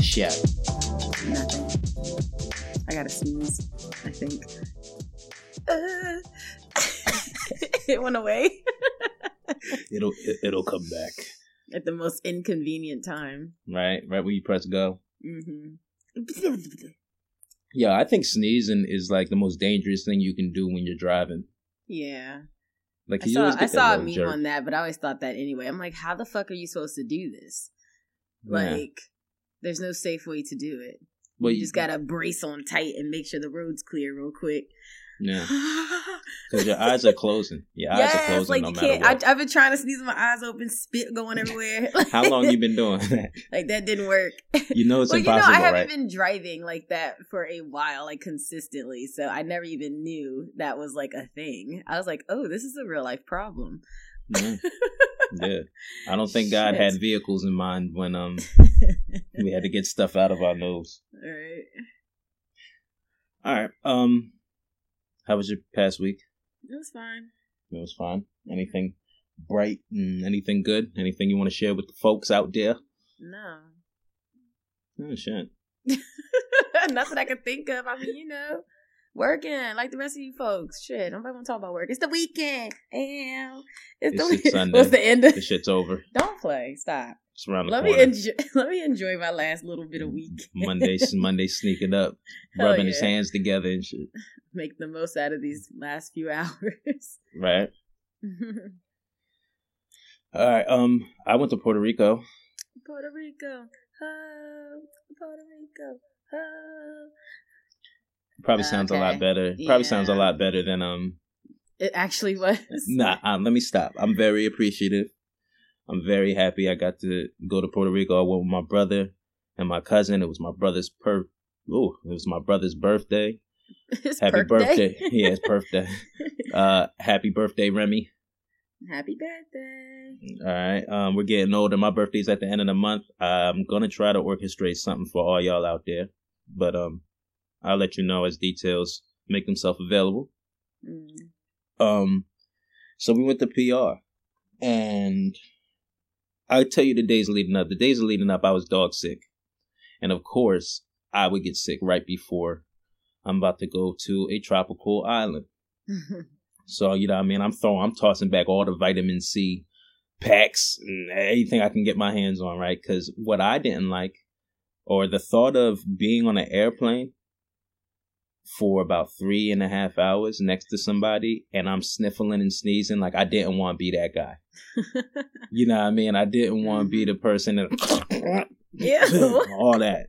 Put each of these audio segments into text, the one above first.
Shit. Nothing. I gotta sneeze. I think. Uh, it went away It'll it, it'll come back. at the most inconvenient time. Right, right when you press go. hmm Yeah, I think sneezing is like the most dangerous thing you can do when you're driving. Yeah. Like I you saw, I saw a meme jerk. on that, but I always thought that anyway. I'm like, how the fuck are you supposed to do this? Yeah. Like, there's no safe way to do it. Well, you just gotta brace on tight and make sure the road's clear real quick. Yeah, because your eyes are closing. Your eyes are closing like no matter what. I, I've been trying to sneeze with my eyes open, spit going everywhere. How long you been doing that? like that didn't work. You know it's well, impossible, you know, I haven't right? been driving like that for a while, like consistently. So I never even knew that was like a thing. I was like, oh, this is a real life problem. Yeah. yeah. I don't think God had vehicles in mind when um we had to get stuff out of our nose. All right. All right. Um, how was your past week? It was fine. It was fine. Anything bright and anything good? Anything you want to share with the folks out there? No. Oh shit. Nothing I can think of. I mean, you know, working like the rest of you folks. Shit, nobody want to talk about work. It's the weekend. Damn. It's, It's the weekend. What's the end of The shit's over. Don't play. Stop. It's around the Let me enjoy. Let me enjoy my last little bit of week. Monday, Monday sneaking up, Hell rubbing his hands together and shit. Make the most out of these last few hours. Right. All right. Um, I went to Puerto Rico. Puerto Rico. Oh, Puerto Rico. Oh. Probably sounds a lot better. Probably sounds a lot better than um. It actually was. Nah, um, let me stop. I'm very appreciative. I'm very happy I got to go to Puerto Rico. I went with my brother and my cousin. It was my brother's per. Ooh, it was my brother's birthday. It's Happy birthday. birthday! yeah, it's birthday. Uh, happy birthday, Remy. Happy birthday. All right. Um, we're getting older. My birthday's at the end of the month. I'm gonna try to orchestrate something for all y'all out there, but um, I'll let you know as details make themselves available. Mm. Um, so we went to PR, and I tell you the days leading up. The days leading up, I was dog sick, and of course, I would get sick right before I'm about to go to a tropical island. So you know, what I mean, I'm throwing, I'm tossing back all the vitamin C packs and anything I can get my hands on, right? Because what I didn't like, or the thought of being on an airplane for about three and a half hours next to somebody, and I'm sniffling and sneezing, like I didn't want to be that guy. You know what I mean? I didn't want to be the person that yeah. all that.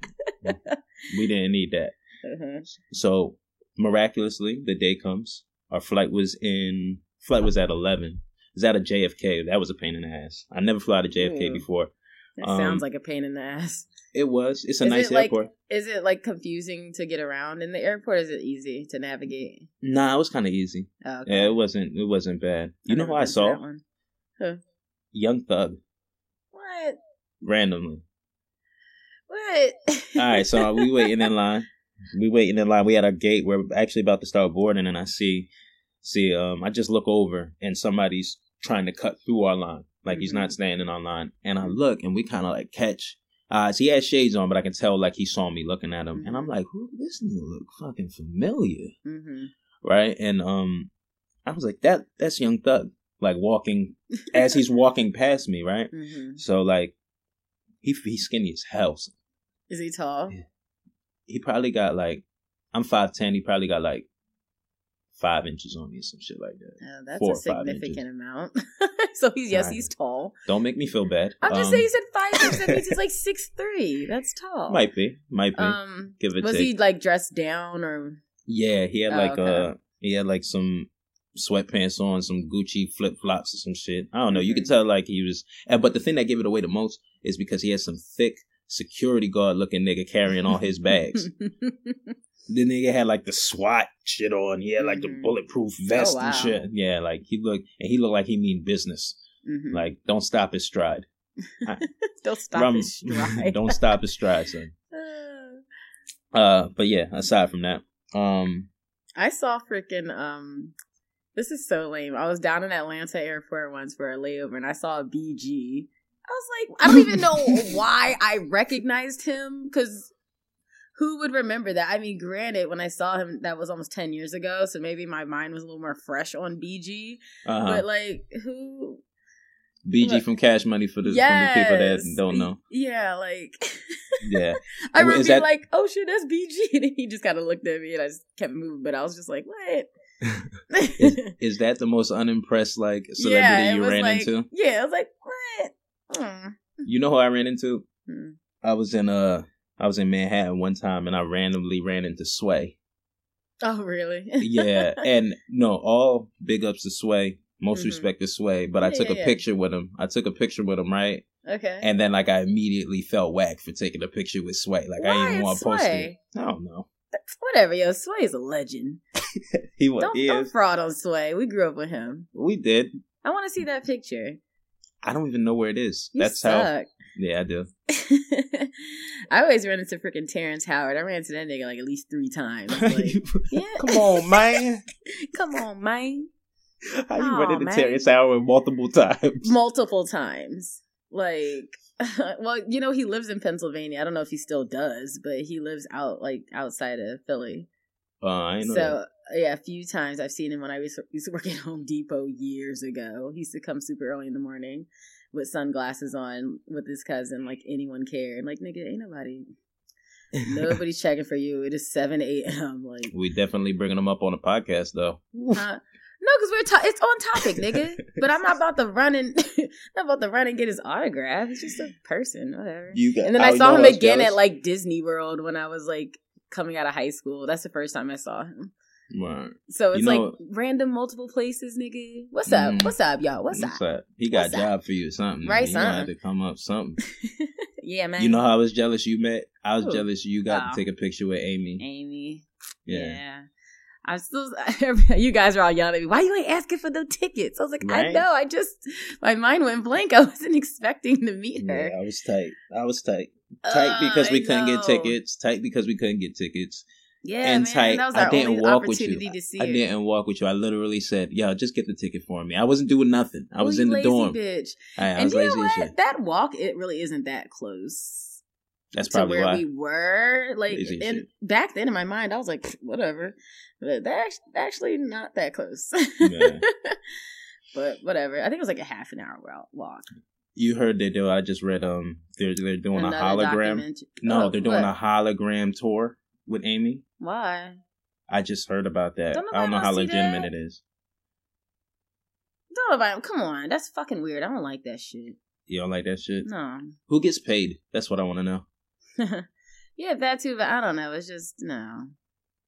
We didn't need that. Uh-huh. So miraculously, the day comes. Our flight was in flight was at eleven. It was at a JFK. That was a pain in the ass. I never flew out of JFK Ew. before. That Um, sounds like a pain in the ass. It was. It's a Is nice it like- airport. Is it like confusing to get around in the airport? Is it easy to navigate? Nah, it was kind of easy. Oh, okay. Yeah, it wasn't. It wasn't bad. You know never who I saw? one. Young Thug. What? Randomly. What? All right, so we waiting in line. We waiting in line. We at our gate. We're actually about to start boarding, and I see, see, um, I just look over, and somebody's trying to cut through our line, like he's not standing on line. And I look, and we kind of like catch. Uh, so he has shades on, but I can tell like he saw me looking at him, and I'm Mhm. like, "Who? This nigga look fucking familiar, hmm right?" And um, I was like, "That that's Young Thug." Like walking as he's walking past me, right? hmm So like, he he's skinny as hell. Is he tall? Yeah. he probably got like I'm five ten. He probably got like five inches on me some shit like that. Oh, that's Four a significant amount. so he's yes, he's tall. Don't make me feel bad. I'm just Um, saying he said five inches. That means he's like six three. That's tall. Might be, might be. Um, Give it. was take. he like dressed down or? yeah, he had Oh, like okay. uh, he had like some sweatpants on, some Gucci flip flops or some shit. I don't know. You Mhm. could tell like he was. But the thing that gave it away the most is because he had some thick security guard looking nigga carrying all his bags. the nigga had like the SWAT shit on. He had like the Mhm. bulletproof vest Oh, wow. and shit. Yeah, like he looked and he looked like he mean business. Mhm. Like don't stop his stride. Don't stop Rum- his stride. don't stop his stride, son. Uh, Uh, but yeah, aside from that, um, I saw freaking um this is so lame. I was down in Atlanta airport once for a layover and I saw a BG. I was like, I don't even know why I recognized him because who would remember that? I mean, granted, when I saw him, that was almost 10 years ago, so maybe my mind was a little more fresh on BG. Uh-huh. But like, who? BG Look. from Cash Money for the, Yes. the people that don't know. Yeah, like, Yeah. I remember being that- like, oh shit, that's BG. And he just kind of looked at me and I just kept moving, but I was just like, what? is, is that the most unimpressed like celebrity yeah, you ran like, into? Yeah, I was like, what? Hmm. You know who I ran into? Hmm. I was in uh I was in Manhattan one time and I randomly ran into Sway. Oh, really? Yeah, and no, all big ups to Sway. Most Mhm. respect to Sway, but I took yeah, a yeah. picture with him. I took a picture with him, right? okay. And then like I immediately felt whack for taking a picture with Sway. Like I didn't even want to post it. Sway? I don't know. Whatever, yo, Sway's a legend. He was. Don't, don't fraud on Sway. We grew up with him. We did. I want to see that picture. I don't even know where it is. You That's how. Yeah, I do. I always run into freaking Terrence Howard. I ran into that nigga like at least three times. Like, yeah, Come on, man. come on, man. How you Aw, run into man. Terrence Howard multiple times? Multiple times. Like, well, you know, he lives in Pennsylvania. I don't know if he still does, but he lives out like outside of Philly. Uh, I ain't know So yeah, a few times I've seen him when I used to work at Home Depot years ago. He used to come super early in the morning with sunglasses on with his cousin, like anyone cared. Like nigga, ain't nobody, that. nobody's checking for you. It is seven a.m. Like, we definitely bringing him up on the podcast though. huh? no, because we're ta- it's on topic, nigga. But I'm not about to run and not about to run and get his autograph. He's just a person, whatever. You got, And then I you saw him again jealous? at like Disney World when I was like coming out of high school. That's the first time I saw him. Right. So it's You know- like random multiple places, nigga. What's up? Mm. What's up, y'all? What's, What's up? up? He got What's a up? job for you or something. Right, you gonna to come up something. yeah, man. You know how I was jealous you met? I was Who? jealous you got Oh. to take a picture with Amy. Amy. Yeah. Yeah. I'm still. you guys are all yelling at me. Why you ain't asking for the tickets? I was like, I know. I just my mind went blank. I wasn't expecting to meet Yeah, her. I was tight. I was tight. Tight Uh, because we couldn't get tickets. Tight because we couldn't get tickets. Yeah, and man. tight. That was our I didn't only walk with you. to see I didn't walk with you. I literally said, "Yo, just get the ticket for me." I wasn't doing nothing. I was in the dorm. bitch. I, I and was you know what? That walk, it really isn't that close. That's probably where why. we were. Like, Lazy and shit. back then in my mind, I was like, whatever. But that act- actually not that close. Yeah. but whatever. I think it was like a half an hour walk. You heard they do. I just read. Um, they're they're doing a hologram. No, Oh, they're doing what? a hologram tour with Amy. Why? I just heard about that. I don't know how legitimate that? it is. Don't about Come on, that's fucking weird. I don't like that shit. You don't like that shit? No. Who gets paid? That's what I want to know. yeah, that too. But I don't know. It's just no.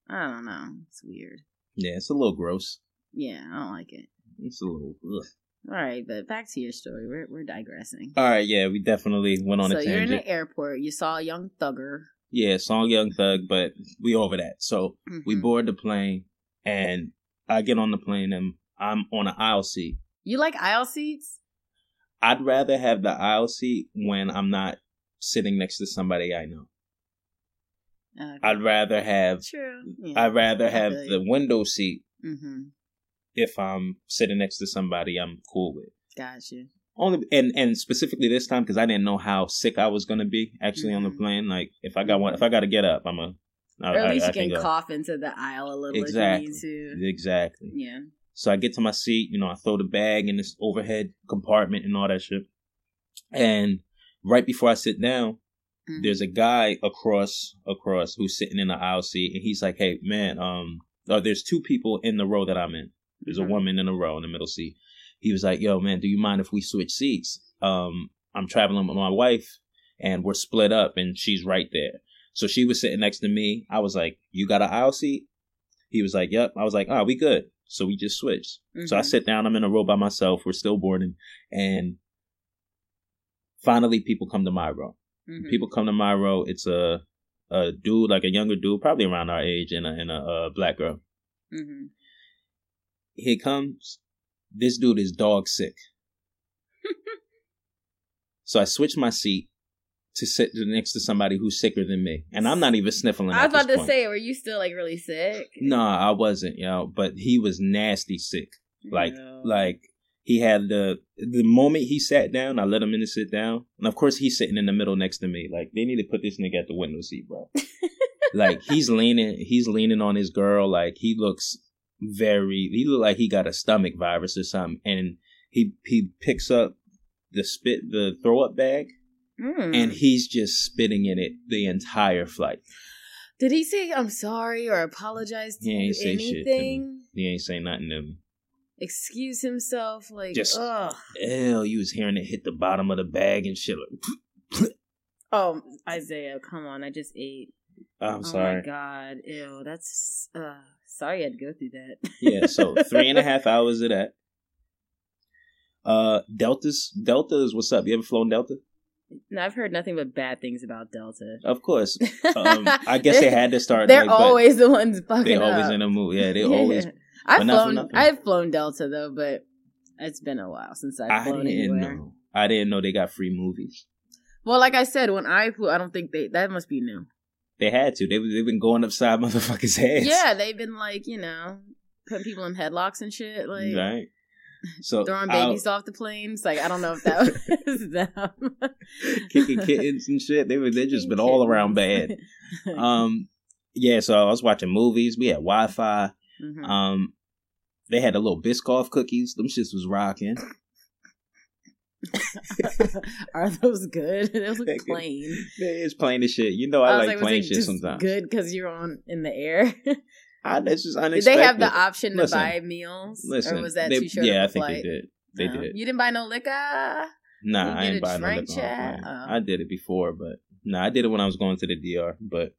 I don't know. It's weird. Yeah, it's a little gross. Yeah, I don't like it. It's a little. Ugh. All right, but back to your story. We're we're digressing. All right, yeah, we definitely went on a so a you're in the airport. You saw a young thugger. Yeah, song Young Thug, but we over that. So we Mhm. board the plane, and I get on the plane, and I'm on an aisle seat. You like aisle seats? I'd rather have the aisle seat when I'm not sitting next to somebody I know. Okay. I'd rather have True. Yeah. I'd rather have the window seat mm-hmm. if I'm sitting next to somebody I'm cool with. Gotcha. Only and and specifically this time because I didn't know how sick I was gonna be actually on the Mhm. plane. Like if I got one, if I got to get up, I'm a. I, or at I- least I you can, cough into the aisle a little Exactly. if you need to. Exactly. Yeah. So I get to my seat, you know, I throw the bag in this overhead compartment and all that shit. And right before I sit down, Mhm. there's a guy across across who's sitting in the aisle seat, and he's like, "Hey, man, um, oh, there's two people in the row that I'm in. There's Mhm. a woman in a row in the middle seat." He was like, "Yo, man, do you mind if we switch seats? Um, I'm traveling with my wife, and we're split up, and she's right there." So she was sitting next to me. I was like, "You got an aisle seat?" He was like, "Yep." I was like, "Oh, we good." So we just switched. So I Mhm. sit down. I'm in a row by myself. We're still boarding, and finally, people come to my row. Mhm. People come to my row. It's a a dude, like a younger dude, probably around our age, and a, and a, uh black girl. Mhm. Here comes this dude is dog sick. so I switched my seat to sit next to somebody who's sicker than me, and I'm not even sniffling. I was about to point. say, were you still like really sick? No, I wasn't, yo. But he was nasty sick. Like, No. like he had the the moment he sat down, I let him in to sit down, and of course he's sitting in the middle next to me. Like they need to put this nigga at the window seat, bro. like he's leaning, he's leaning on his girl. Like he looks very, he looked like he got a stomach virus or something, and he he picks up the spit, the throw up bag, Mm. and he's just spitting in it the entire flight. Did he say I'm sorry or apologize to He you? ain't say shit to me. He ain't saying nothing to me. Excuse himself? Like, Just- ugh. Ew, you was hearing it hit the bottom of the bag and shit. Like, Oh, Isaiah, come on! I just ate. I'm oh sorry. my god, ew, that's uh sorry I had to go through that. yeah, so three and a half hours of that. Uh, Deltas, Delta is what's up. You ever flown Delta? No, I've heard nothing but bad things about Delta. Of course. Um, I guess they had to start. They're like, always the ones fucking They always up. in a mood. Yeah, they always. I've but not for flown. I've flown Delta though, but it's been a while since I've I flown didn't anywhere. know. I didn't know they got free movies. Well, like I said, when I flew, I don't think they that must be new. They had to. They they've been going upside motherfuckers' heads. Yeah, they've been like you know putting people in headlocks and shit, like right. So throwing I'll- babies off the planes. Like I don't know if that was them. kicking kittens and shit. They were they just been all around bad. Um, yeah. So I was watching movies. We had Wi Fi. Mhm. Um, they had the little Biscoff cookies. Them shits was rocking. Are those good? Those look plain. It's plain as shit. You know I, was like was plain shit sometimes. Good because you're on in the air. I, that's just did they have the option to Listen, buy meals, Listen, or was that they- too short Yeah, I think flight? they did. They No. did. You didn't buy no liquor. Nah, I did ain't a buying no liquor on chat? plane. Oh. I did it before, but nah, I did it when I was going to the DR. But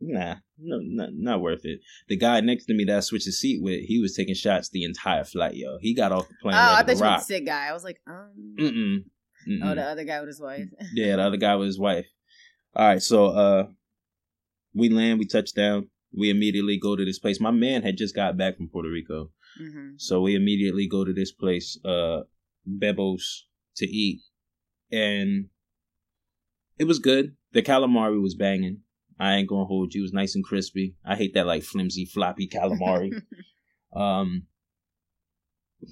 nah, no, not, not worth it. The guy next to me that I switched the seat with, he was taking shots the entire flight, yo. He got off the plane. Oh, I thought you were the sick guy. I was like, um, Mm-mm. Mm-mm. oh, the other guy with his wife. Yeah, the other guy with his wife. All right, so uh we land, we touch down, we immediately go to this place. My man had just got back from Puerto Rico. hmm So we immediately go to this place, uh Bebos, to eat. And it was good. The calamari was banging. I ain't gonna hold you. It was nice and crispy. I hate that like flimsy, floppy calamari. um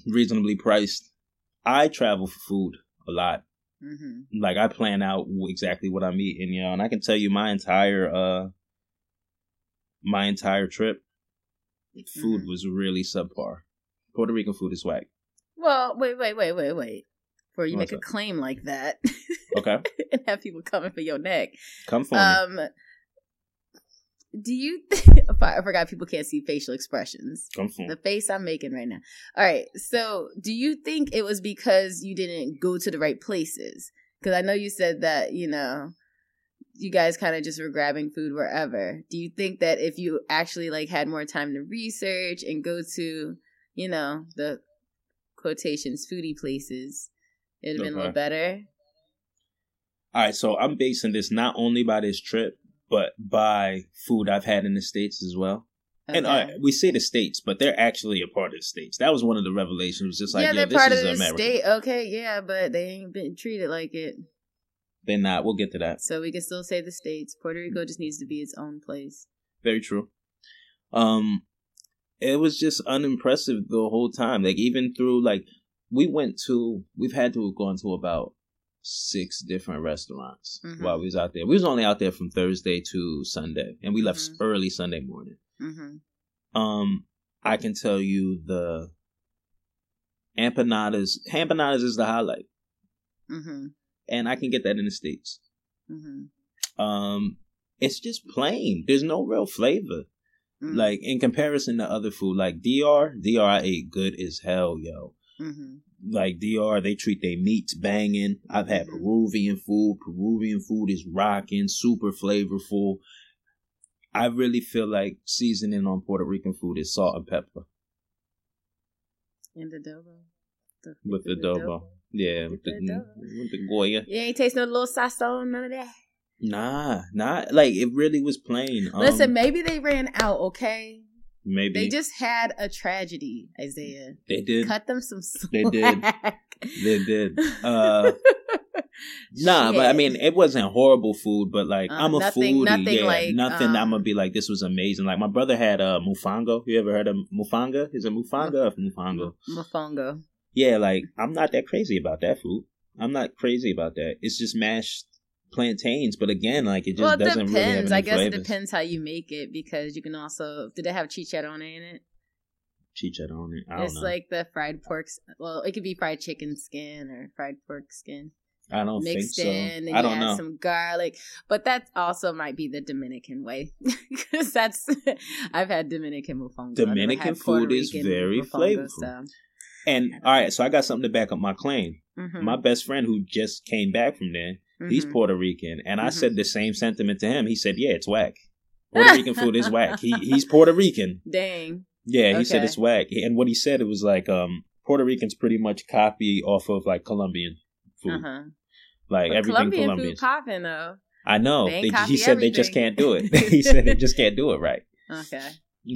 reasonably priced. I travel for food a lot hmm like I plan out exactly what I'm eating, you know, and I can tell you my entire uh my entire trip food Mhm. was really subpar. Puerto Rican food is whack. Well, wait, wait, wait, wait, wait. Before you What's make a claim like that Okay. and have people coming for your neck. Come for me. Do you? I forgot people can't see facial expressions. The face I'm making right now. All right. So, do you think it was because you didn't go to the right places? Because I know you said that you know you guys kind of just were grabbing food wherever. Do you think that if you actually like had more time to research and go to you know the quotations foodie places, it'd have been a little better? All right, so I'm basing this not only by this trip, but by food I've had in the States as well. And Okay. uh, we say the States, but they're actually a part of the States. That was one of the revelations. Was just like, yeah, they're this part is of the America. state. Okay, yeah, but they ain't been treated like it. They're not. We'll get to that. So we can still say the states. Puerto Rico just needs to be its own place. Very true. Um, it was just unimpressive the whole time. Like even through like we went to, we've had to have gone to about six different restaurants Mhm. while we was out there. We was only out there from Thursday to Sunday, and we left Mhm. early Sunday morning. Mm-hmm. Um, I can tell you the empanadas. Empanadas is the highlight, Mm-hmm. and I can get that in the states. Mm-hmm. Um, it's just plain. There's no real flavor. Mm-hmm. Like in comparison to other food, like DR, DR I ate good as hell, yo. Mm-hmm. Like DR, they treat their meats banging. I've had. Peruvian food. Peruvian food is rocking, super flavorful. I really feel like seasoning on Puerto Rican food is salt and pepper And the adobo. The, with the adobo. Yeah, with the, adobo. with the goya. You ain't taste no little sazon, none of that. Nah, not like it really was plain. Um, Listen, maybe they ran out. Okay, maybe they just had a tragedy. Isaiah, they did. cut them some slack. They did. They did. Uh, Nah, but I mean, it wasn't horrible food, but like Uh, I'm a nothing- foodie. nothing yeah, like, nothing. I'm um, gonna be like, this was amazing. Like my brother had uh, mufango. You ever heard of mufanga? Is it mufanga or mufango? Mufango. Yeah, like I'm not that crazy about that food. I'm not crazy about that. It's just mashed plantains, but again, like it just Well, it doesn't really have depends. any I guess flavors. it depends how you make it because you can also. Did it have chicharrone in it? Chicha on it. I don't It's know. like the fried pork. Well, it could be fried chicken skin or fried pork skin I don't mixed think so. in, and I you don't add know. some garlic. But that also might be the Dominican way because that's I've had Dominican mofongo. Dominican food is very mofongo flavorful. style. And all right, so I got something to back up my claim. Mhm. My best friend who just came back from there, he's Mhm. Puerto Rican, and I Mhm. said the same sentiment to him. He said, "Yeah, it's whack. Puerto Rican food is whack. He he's Puerto Rican. Dang. Yeah, he said it's whack. And what he said it was like um Puerto Ricans pretty much copy off of like Colombian food, Uh huh. like everything Colombian Colombian. food popping though. I know. They They, he said they just can't do it. he said they just can't do it right. Okay.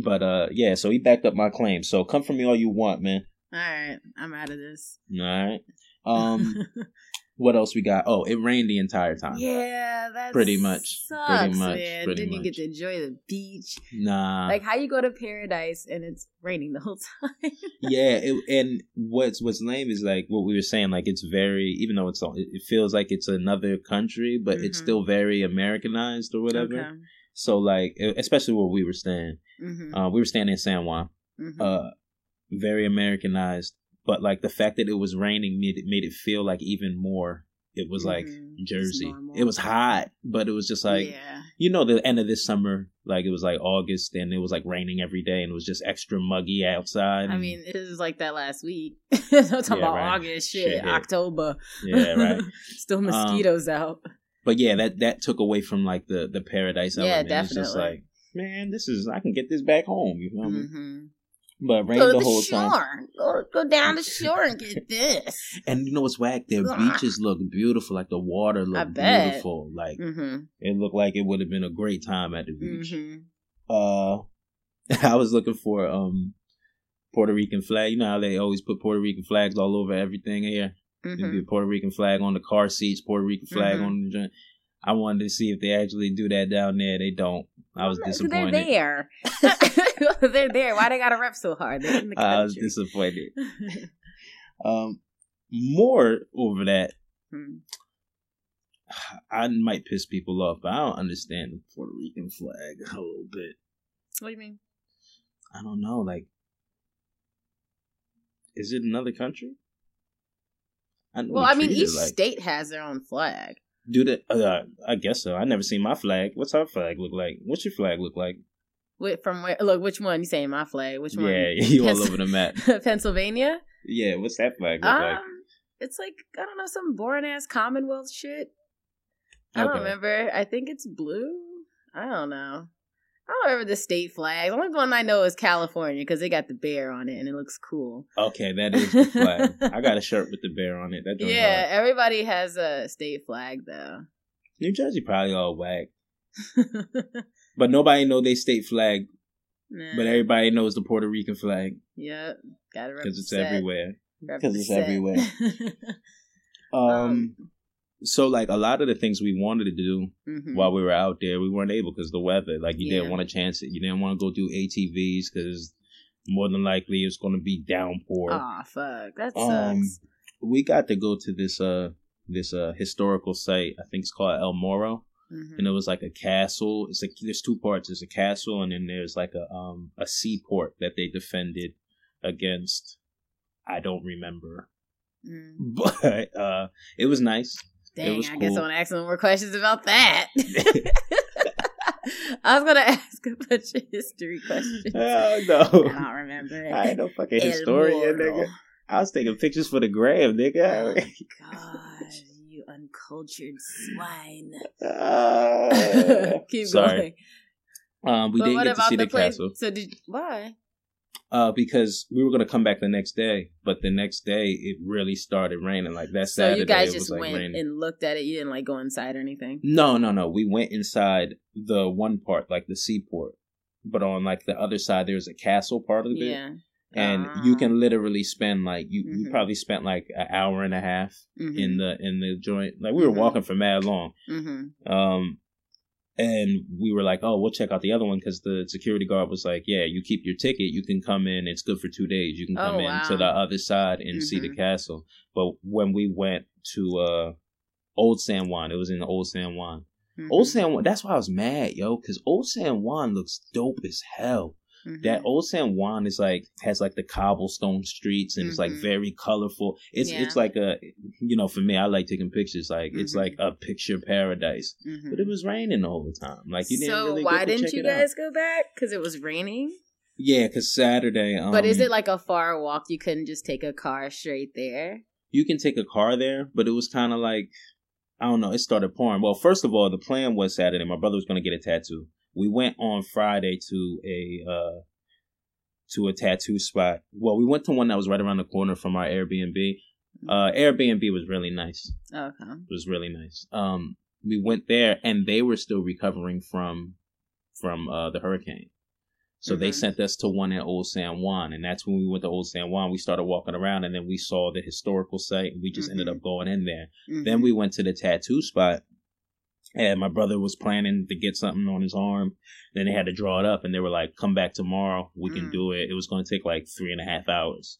But uh, yeah. So he backed up my claim. So come for me all you want, man. All right. I'm out of this. All right. Um, what else we got? Oh, it rained the entire time. yeah, that's Pretty much. Sucks, Pretty much. Man. Pretty Didn't you get to enjoy the beach? Nah. like how you go to paradise and it's raining the whole time. yeah. It, and what's what's lame is like what we were saying. Like it's very, even though it's all- it feels like it's another country, but it's Mhm. still very Americanized or whatever. Okay. So like, especially where we were staying. Mm-hmm. Uh, we were staying in San Juan. mm-hmm. uh very Americanized. But like the fact that it was raining made it made it feel like even more. It was like Mhm. It's Jersey. It was hot, but it was just like yeah. you know the end of this summer, like it was like August, and it was like raining every day, and it was just extra muggy outside. I mean, it was like that last week. I'm talking Yeah, about right. August, shit, Shit. October. yeah, right. Still mosquitoes out. But yeah, that that took away from like the the paradise Yeah, element. It's just definitely. like, man, this is I can get this back home. You feel me? hmm But rain Go the to the whole shore. time. Go, go down the shore and get this. And you know what's whack? Their beaches look beautiful. Like the water I looked bet. beautiful. Like hmm it looked like it would have been a great time at the beach. hmm Uh, I was looking for um Puerto Rican flag. You know how they always put Puerto Rican flags all over everything here. Hmm a Puerto Rican flag on the car seats, Puerto Rican flag Mhm. on the joint. I wanted to see if they actually do that down there. They don't. I was disappointed. They're there. They're there. Why they gotta rep so hard? The I was disappointed. Um, more over that, Hmm. I might piss people off, but I don't understand the Puerto Rican flag a little bit. What do you mean? I don't know. Like, is it another country? I Well, I mean, each like- state has their own flag. Do that. Uh, I guess so. I never seen my flag. What's our flag look like? What's your flag look like? Wait, from where? Look, which one? You saying my flag? Which one? Yeah, you all over the map. Pennsylvania. Yeah, what's that flag look Um, like? it's like I don't know some boring ass Commonwealth shit. I don't Okay. remember. I think it's blue. I don't know. I don't remember the state flag. The only one I know is California because they got the bear on it and it looks cool. Okay, that is the flag. I got a shirt with the bear on it. That joint Yeah, hard. everybody has a state flag though. New Jersey probably all whack, but nobody know they state flag. Nah. But everybody knows the Puerto Rican flag Yep, gotta because it's everywhere. Because it's everywhere. Um, Um, so like a lot of the things we wanted to do mhm. while we were out there, we weren't able because the weather. Like you Yeah. didn't want to chance it. You didn't want to go do ATVs because more than likely it's going to be downpour. Aw, fuck. That Um, sucks. We got to go to this uh this uh historical site. I think it's called El Morro, Mhm. and it was like a castle. It's like there's two parts. There's a castle, and then there's like a um a seaport that they defended against. I don't remember, Mm. but uh it was nice. Dang, I guess I want to ask some more questions about that. I was gonna ask a bunch of history questions. Oh I no. don't remember it. I ain't no fucking El historian, Morro. nigga. I was taking pictures for the gram, Oh, nigga. God, you uncultured swine. Ah. Keep Sorry. going. Um, we but didn't get to see the, the, place? castle So did why? Uh, because we were gonna come back the next day, but the next day it really started raining. Like that So Saturday, you guys just like went raining. and looked at it. You didn't like go inside or anything. No, no, no. We went inside the one part, like the seaport, but on like the other side, there's a castle part of it, Yeah. and you Ah. can literally spend like you, you Mhm. probably spent like an hour and a half Mhm. in the in the joint. Like we were Mhm. walking for mad long. Mhm. Um, and we were like, oh, we'll check out the other one because the security guard was like, yeah, you keep your ticket, you can come in. It's good for two days. You can come Oh, in wow. to the other side and see the Mhm. castle. But when we went to uh Old San Juan, it was in Old San Juan. Mhm. Old San Juan, that's why I was mad, yo, because Old San Juan looks dope as hell. Mhm. That Old San Juan is like has like the cobblestone streets and it's like Mhm. very colorful. It's Yeah. it's like a you know for me I like taking pictures like it's Mhm. like a picture paradise. But it was raining the whole time. Like you didn't so really why didn't you it out. guys go back? Because it was raining. Yeah, because Saturday. Um, but is it like a far walk? You couldn't just take a car straight there. you can take a car there? But it was kind of like I don't know. It started pouring. Well, first of all, the plan was Saturday. My brother was going to get a tattoo. We went on Friday to a uh to a tattoo spot. Well, we went to one that was right around the corner from our Airbnb. Uh, Airbnb was really nice. Okay. It was really nice. Um, we went there and they were still recovering from from uh the hurricane. So they Mhm. sent us to one at Old San Juan, and that's when we went to Old San Juan. We started walking around, and then we saw the historical site, and we just ended Mhm. up going in there. Mhm. Then we went to the tattoo spot, and my brother was planning to get something on his arm. Then they had to draw it up, and they were like, "Come back tomorrow. We can Mm. do it." It was going to take like three and a half hours.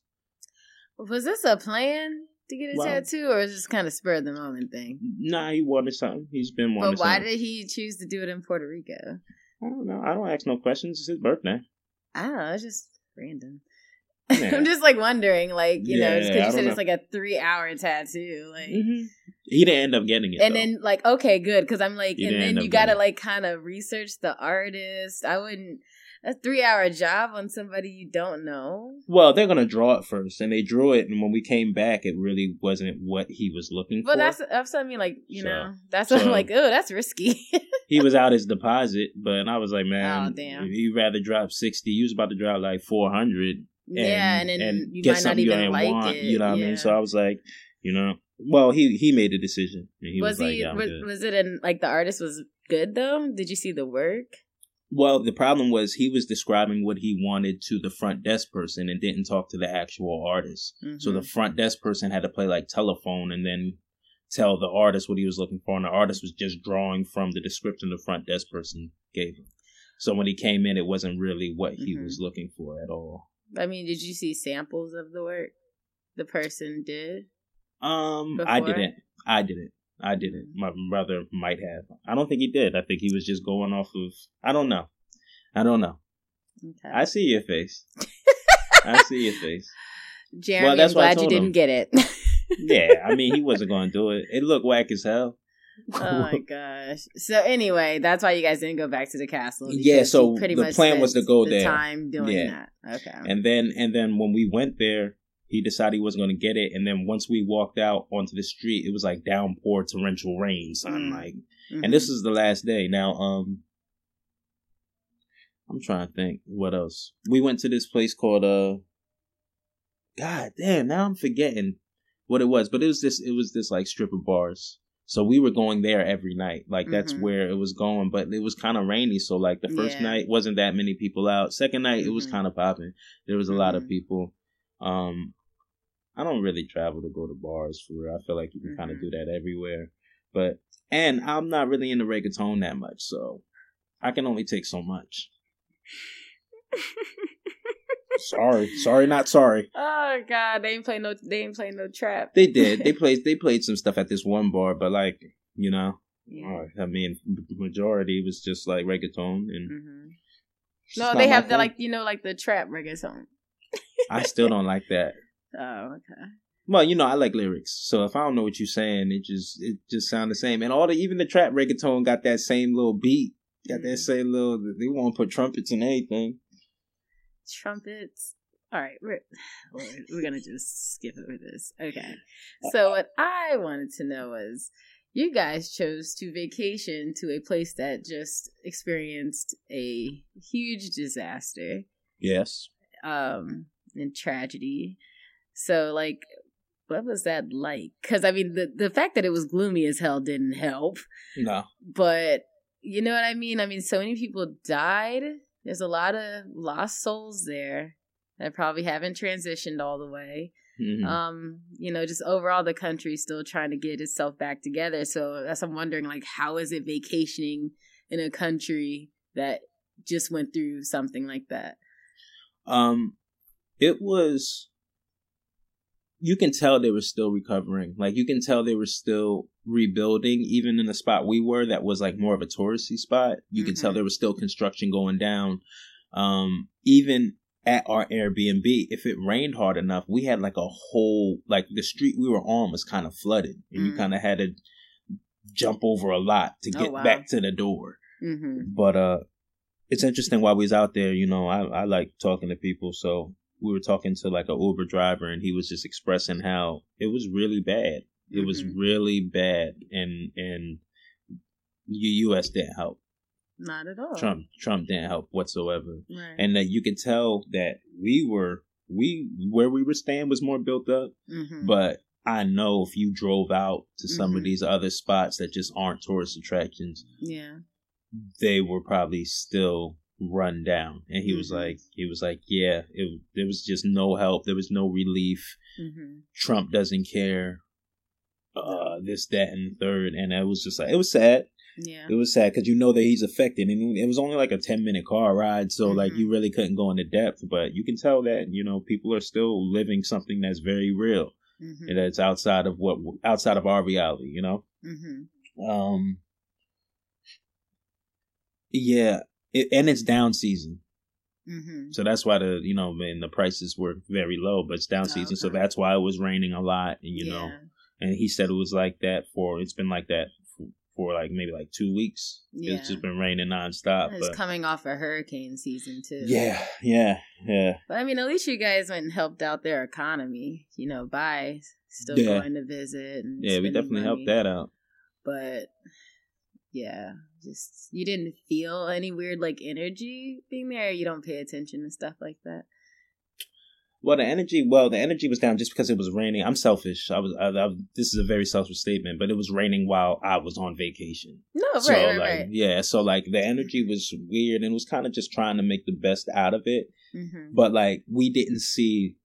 was this a plan to get a Well- tattoo, or was this kind of spur of the moment thing? Nah, he wanted something. He's been wanting But why something. did he choose to do it in Puerto Rico? I don't know. I don't ask no questions. It's his birthday. I don't know. It's just random. Yeah. I'm just like wondering, like you know, just because you said don't it's like a three hour tattoo, like. hmm He didn't end up getting it. And though. then like okay, good because I'm like, You and then you gotta like kind of research the artist. I wouldn't a three hour job on somebody you don't know. Well, they're gonna draw it first, and they drew it, and when we came back, it really wasn't what he was looking But for. that's that's what I mean. Like you So- know, that's what I'm like. Oh, that's risky. he was out his deposit, but I was like, man, Oh, damn. you rather drop sixty, you was about to drop like four hundred, yeah, and then you get might not something you even ain't like want. it. You know what I mean? So I was like, you know, well, he he made the decision. And he was, was, like, he? yeah, was, was it in like the artist was good though? Did you see the work? Well, the problem was he was describing what he wanted to the front desk person and didn't talk to the actual artist. So Mhm. the front desk person had to play like telephone and then tell the artist what he was looking for, and the artist was just drawing from the description the front desk person gave him. So when he came in, it wasn't really what he Mhm. was looking for at all. I mean, did you see samples of the work the person did? Um, I didn't. I didn't. I didn't. My brother might have. I don't think he did. I think he was just going off of. I don't know. I don't know. Okay. I see your face. I see your face. Jeremy, Well, that's I'm glad you didn't get it. Yeah, I mean, he wasn't going to do it. It looked whack as hell. oh my gosh. So anyway, that's why you guys didn't go back to the castle. Yeah, so pretty the much plan was to go the there. Time doing Yeah. that. Okay. And then and then when we went there, he decided he wasn't going to get it. And then once we walked out onto the street, it was like downpour torrential rain, son. Mm. Like, Mhm. and this is the last day. Now, um, I'm trying to think what else. We went to this place called uh, God damn. Now I'm forgetting what it was, but it was this. It was this like strip of bars. So we were going there every night. Like that's Mhm. where it was going, but it was kind of rainy. So like the first Yeah. night wasn't that many people out. Second night it was Mhm. kind of popping. There was a lot of Mhm. people. Um, I don't really travel to go to bars for real. I feel like you can kind of do that everywhere. But and I'm not really into reggaeton that much, so I can only take so much. sorry, sorry, not sorry. Oh god, they ain't play no. They ain't play no trap. They did. They played. They played some stuff at this one bar, but like you know, Yeah. I mean, the majority was just like reggaeton, and hmm No, they have the thing. like you know like the trap reggaeton. I still don't like that. Oh okay. Well, you know, I like lyrics, so if I don't know what you're saying, it just it just sound the same. And all the even the trap reggaeton got that same little beat, got that Mhm. same little. They want to put trumpets and anything. trumpets. All right, we're we're gonna just skip over this. Okay. So what I wanted to know was, you guys chose to vacation to a place that just experienced a huge disaster, Yes. um, and tragedy. So like, what was that like? Because I mean, the the fact that it was gloomy as hell didn't help. No. But you know what I mean? I mean, so many people died. There's a lot of lost souls there. that probably haven't transitioned all the way. Mhm. Um, you know, just overall the country still trying to get itself back together. So that's I'm wondering like how is it vacationing in a country that just went through something like that? Um, it was. You can tell they were still recovering. Like you can tell they were still rebuilding, even in the spot we were that was like more of a touristy spot. You can tell Mhm. there was still construction going down. Um, even at our Airbnb, if it rained hard enough, we had like a whole like the street we were on was kind of flooded, and you Mm. kind of had to jump over a lot to Oh, get wow. back to the door. Mm-hmm. But uh it's interesting while we was out there, you know, I, I like talking to people. So we were talking to like a Uber driver and he was just expressing how it was really bad. It was Mhm. really bad and and the US didn't help. Not at all. Trump Trump didn't help whatsoever. Right. And that you could tell that we were we where we were staying was more built up, mm-hmm. but I know if you drove out to some of Mhm. these other spots that just aren't tourist attractions, yeah. they were probably still run down and he was Mhm. like he was like yeah it, there was just no help there was no relief Mm-hmm. trump doesn't care uh this that and third and it was just like it was sad Yeah. it was sad because you know that he's affected and it was only like a 10 minute car ride so like Mhm. you really couldn't go into depth but you can tell that you know people are still living something that's very real Mm-hmm. and that's outside of what outside of our reality you know Mm-hmm. um, yeah, it, and it's down season, Mm-hmm. so that's why the you know man the prices were very low. But it's down season, so that's why it was raining a lot, and you yeah. know, and he said it was like that for it's been like that for, for like maybe like two weeks. Yeah. It's just been raining nonstop. It's But coming off a hurricane season too. yeah, yeah, yeah. But I mean, at least you guys went and helped out their economy, you know, by still Yeah. going to visit. And Yeah, we definitely helped that out. But yeah, just you didn't feel any weird like energy being there. You don't pay attention to stuff like that. Well, the energy, well, the energy was down just because it was raining. I'm selfish. I was, I, I, this is a very selfish statement, but it was raining while I was on vacation. No, right, so right, like right. yeah so like the energy was weird and was kind of just trying to make the best out of it Mm-hmm. but like we didn't see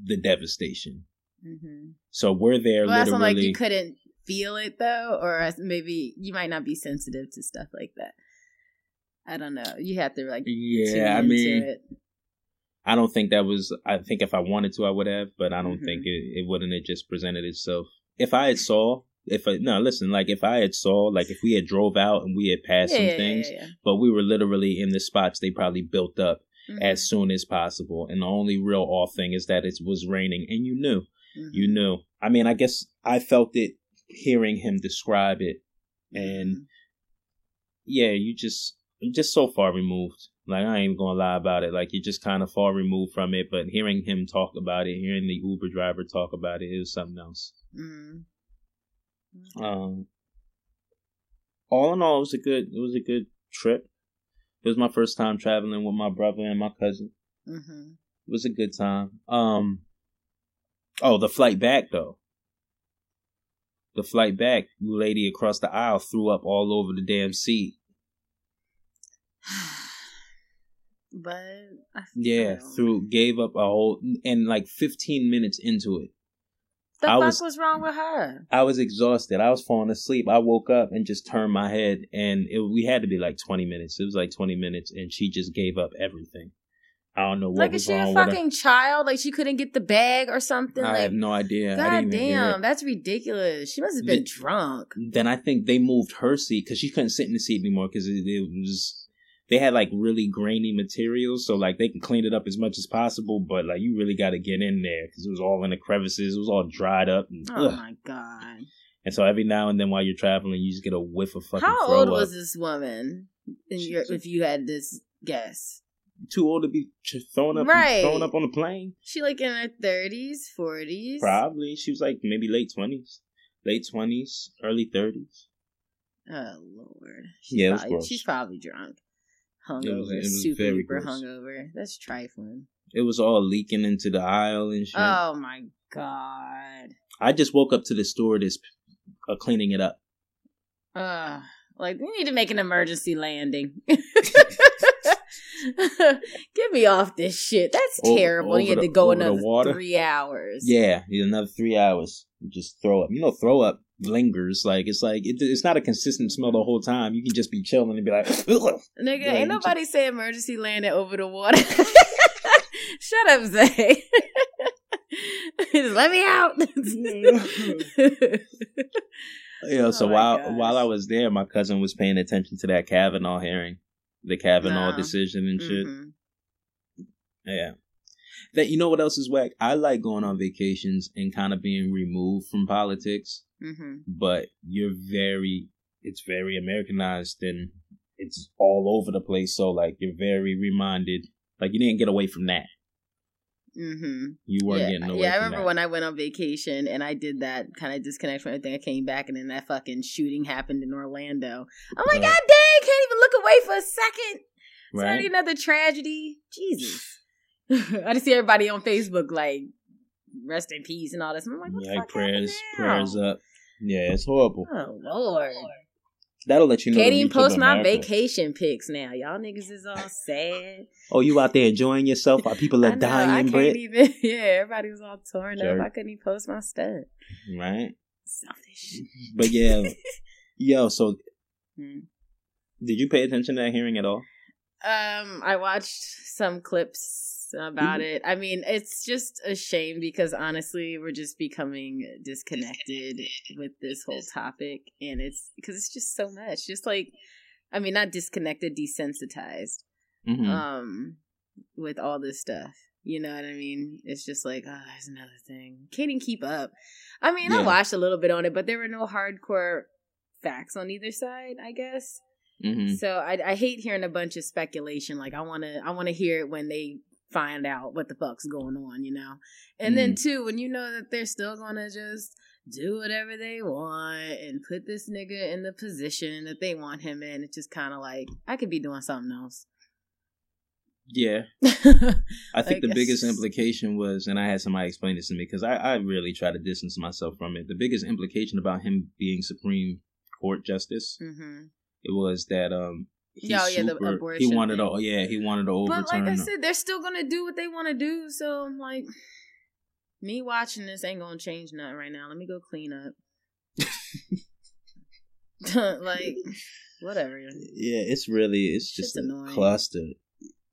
the devastation Mm-hmm. so we're there Well, that's not literally like you couldn't feel it though, or maybe you might not be sensitive to stuff like that. I don't know. You have to like yeah i mean it. i don't think that was i think if i wanted to i would have but i don't Mhm. think it, it wouldn't have just presented itself if i had saw if I, no listen like if i had saw like if we had drove out and we had passed Yeah, some yeah, things yeah, but we were literally in the spots they probably built up yeah. as soon as possible and the only real off thing is that it was raining and you knew Mhm. you knew. I mean, I guess I felt it hearing him describe it, and Mhm. yeah, you just you're just so far removed. Like I ain't gonna lie about it. Like you're just kind of far removed from it. But hearing him talk about it, hearing the Uber driver talk about it, it was something else. Mhm. Um, all in all, it was a good. It was a good trip. It was my first time traveling with my brother and my cousin. Mhm. It was a good time. Um, oh, the flight back though. The flight back, you lady across the aisle threw up all over the damn seat. But I Yeah, threw gave up a whole and like 15 minutes into it. The I fuck was- was, wrong with her? I was exhausted. I was falling asleep. I woke up and just turned my head, and it, we had to be like 20 minutes. It was like 20 minutes, and she just gave up everything. I don't know what Like, was is she a fucking child? Like, she couldn't get the bag or something? I like, have no idea. God didn't even hear it. damn, that's ridiculous. She must have been drunk. then I think they moved her seat because she couldn't sit in the seat anymore because it, it was they had like really grainy materials, so like they can clean it up as much as possible, but like you really got to get in there because it was all in the crevices, it was all dried up, and, Oh ugh. my god. and so every now and then while you're traveling, you just get a whiff of fucking. How old up. was this woman? In your, if you had this guess, Too old to be thrown up, Right. thrown up on a plane. she like in her thirties, forties. Probably she was like maybe late twenties, late twenties, early thirties. Oh lord. She's Yeah, probably, she's probably drunk, hungover, It was- it was super duper gross. hungover. That's trifling. It was all leaking into the aisle and shit. Oh my god. I just woke up to the stewardess uh, cleaning it up. Uh, like we need to make an emergency landing. Get me off this shit. That's O- terrible. you had the- to go over the another water? three hours. Yeah, another three hours. You just throw up. You know, throw up lingers. Like it's like it, it's not a consistent smell the whole time. You can just be chilling and be like, Nigga, Yeah, ain't nobody say emergency landing over the water. Shut up, Zay. Just let me out. Yeah, so Oh while gosh. while I was there, my cousin was paying attention to that Kavanaugh hearing, the Kavanaugh No. decision and shit. Mhm. Yeah. That you know what else is whack? I like going on vacations and kind of being removed from politics, Mhm. but you're very it's very Americanized and it's all over the place. So like you're very reminded like you didn't get away from that. Mhm. You weren't Yeah, getting away yeah. I remember that. when I went on vacation and I did that kind of disconnect from everything. I came back and then that fucking shooting happened in Orlando. I'm like, Right. God dang, can't even look away for a second. It's right? another tragedy. Jesus. I just see everybody on Facebook like rest in peace and all this. I'm like, Yeah, like fuck prayers, prayers up. Yeah, it's horrible. Oh Lord. That'll let you know. Can't even post my America. vacation pics now. Y'all niggas is all sad. Oh, you out there enjoying yourself while people are know, I dying, can't Brit? even. Yeah, everybody was all torn Jerk. up. I couldn't even post my stuff. Right? Selfish. But yeah, yo. So, Hmm. did you pay attention to that hearing at all? Um, I watched some clips about Mhm. it. I mean, it's just a shame because honestly, we're just becoming disconnected with this whole topic, and it's because it's just so much. Just like, I mean, not disconnected, desensitized. Mm-hmm. Um, with all this stuff. You know what I mean? It's just like, oh, there's another thing. Can't even keep up. I mean, I Yeah. watched a little bit on it, but there were no hardcore facts on either side, I guess. mm-hmm. So I, I hate hearing a bunch of speculation. Like I want to I want to hear it when they find out what the fuck's going on, you know. And then Mm-hmm. too, when you know that they're still gonna just do whatever they want and put this nigga in the position that they want him in, it's just kind of like I could be doing something else. Yeah, I think Like, the biggest implication was, and I had somebody explain this to me because I, I really try to distance myself from it. The biggest implication about him being Supreme Court Justice, hmm it was that um, he's Yeah, oh, yeah, the super, he wanted to, yeah, he wanted to But like I said, they're still gonna do what they want to do. So I'm like, me watching this ain't gonna change nothing right now. Let me go clean up. like, whatever. yeah, it's really, it's Shit's just a annoying. cluster.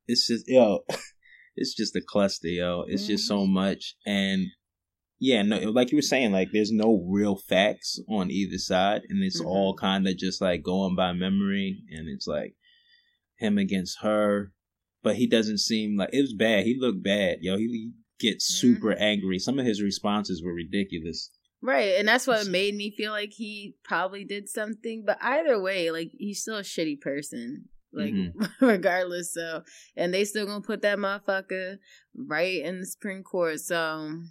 It's just yo, it's just a cluster, yo. It's just so Mm-hmm. much, and yeah, no, like you were saying, like there's no real facts on either side, and it's Mhm. all kind of just like going by memory, and it's like him against her, but he doesn't seem like it was bad. He looked bad, yo. He, he gets super Mm-hmm. angry. Some of his responses were ridiculous. Right, and that's what made me feel like he probably did something. But either way, like he's still a shitty person. Like Mhm. regardless, so and they still gonna put that motherfucker right in the Supreme Court. So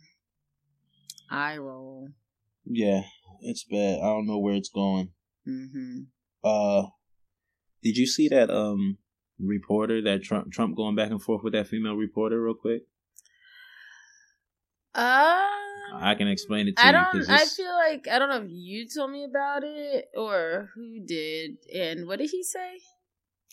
I roll. Yeah, it's bad. I don't know where it's going. hmm Uh, did you see that um reporter that Trump Trump going back and forth with that female reporter real quick? Uh, I can explain it to I you don't. I feel like I don't know if you told me about it or who did. And what did he say?